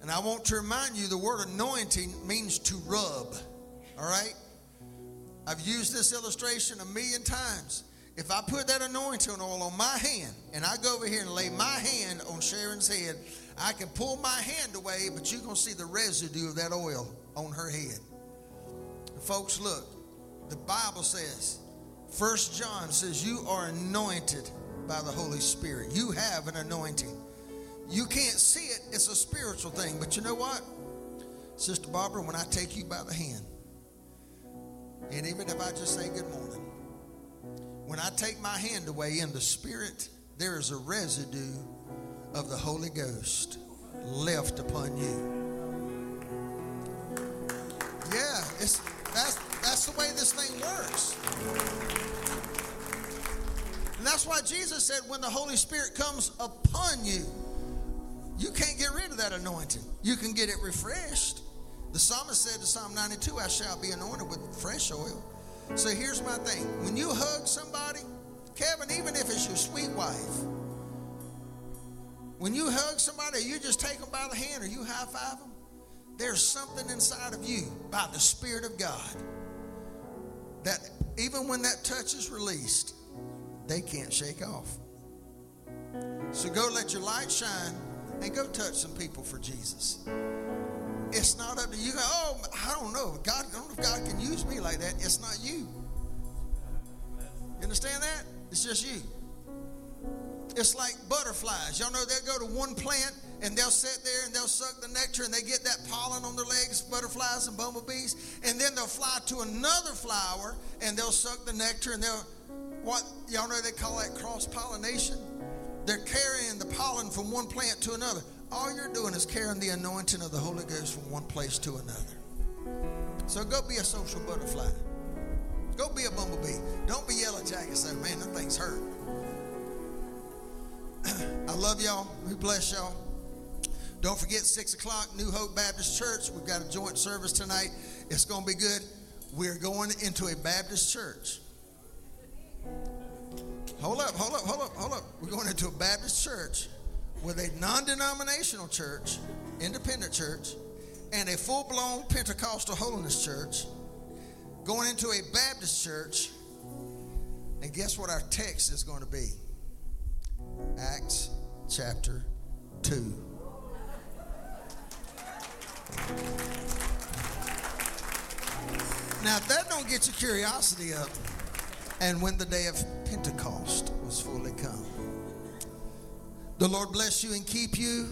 And I want to remind you the word anointing means to rub. All right? I've used this illustration a million times. If I put that anointing oil on my hand and I go over here and lay my hand on Sharon's head, I can pull my hand away, but you're going to see the residue of that oil on her head. Folks, look, the Bible says, First John says, You are anointed by the Holy Spirit. You have an anointing. You can't see it, it's a spiritual thing. But you know what? Sister Barbara, when I take you by the hand, and even if I just say good morning, when I take my hand away in the spirit, there is a residue of the Holy Ghost left upon you. Yeah, it's that's that's the way this thing works. And that's why Jesus said when the Holy Spirit comes upon you, you can't get rid of that anointing. You can get it refreshed. The psalmist said in Psalm 92, I shall be anointed with fresh oil. So here's my thing. When you hug somebody, Kevin, even if it's your sweet wife, when you hug somebody, you just take them by the hand or you high five them, there's something inside of you by the Spirit of God that even when that touch is released, they can't shake off. So go let your light shine and go touch some people for Jesus. It's not up to you. Oh, I don't know. God, I don't know if God can use me like that. It's not you. You understand that? It's just you. It's like butterflies. Y'all know they'll go to one plant and they'll sit there and they'll suck the nectar and they get that pollen on their legs, butterflies and bumblebees, and then they'll fly to another flower and they'll suck the nectar and they'll what y'all know they call that cross pollination. They're carrying the pollen from one plant to another. All you're doing is carrying the anointing of the Holy Ghost from one place to another. So go be a social butterfly. Go be a bumblebee. Don't be yellow jacket saying, man, that thing's hurt. I love y'all. We bless y'all. Don't forget, 6 o'clock, New Hope Baptist Church. We've got a joint service tonight. It's going to be good. We're going into a Baptist church. Hold up, hold up, hold up, hold up. We're going into a Baptist church with a non denominational church, independent church, and a full blown Pentecostal holiness church, going into a Baptist church. And guess what our text is going to be? Acts chapter 2. Now, if that don't get your curiosity up, and when the day of Pentecost was fully come, the Lord bless you and keep you.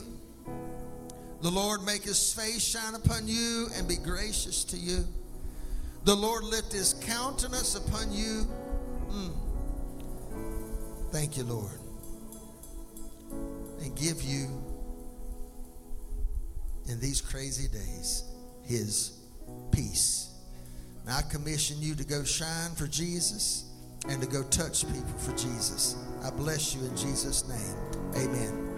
The Lord make his face shine upon you and be gracious to you. The Lord lift his countenance upon you. Mm. Thank you, Lord. And give you, in these crazy days, his peace. Now, I commission you to go shine for Jesus and to go touch people for Jesus. I bless you in Jesus' name. Amen.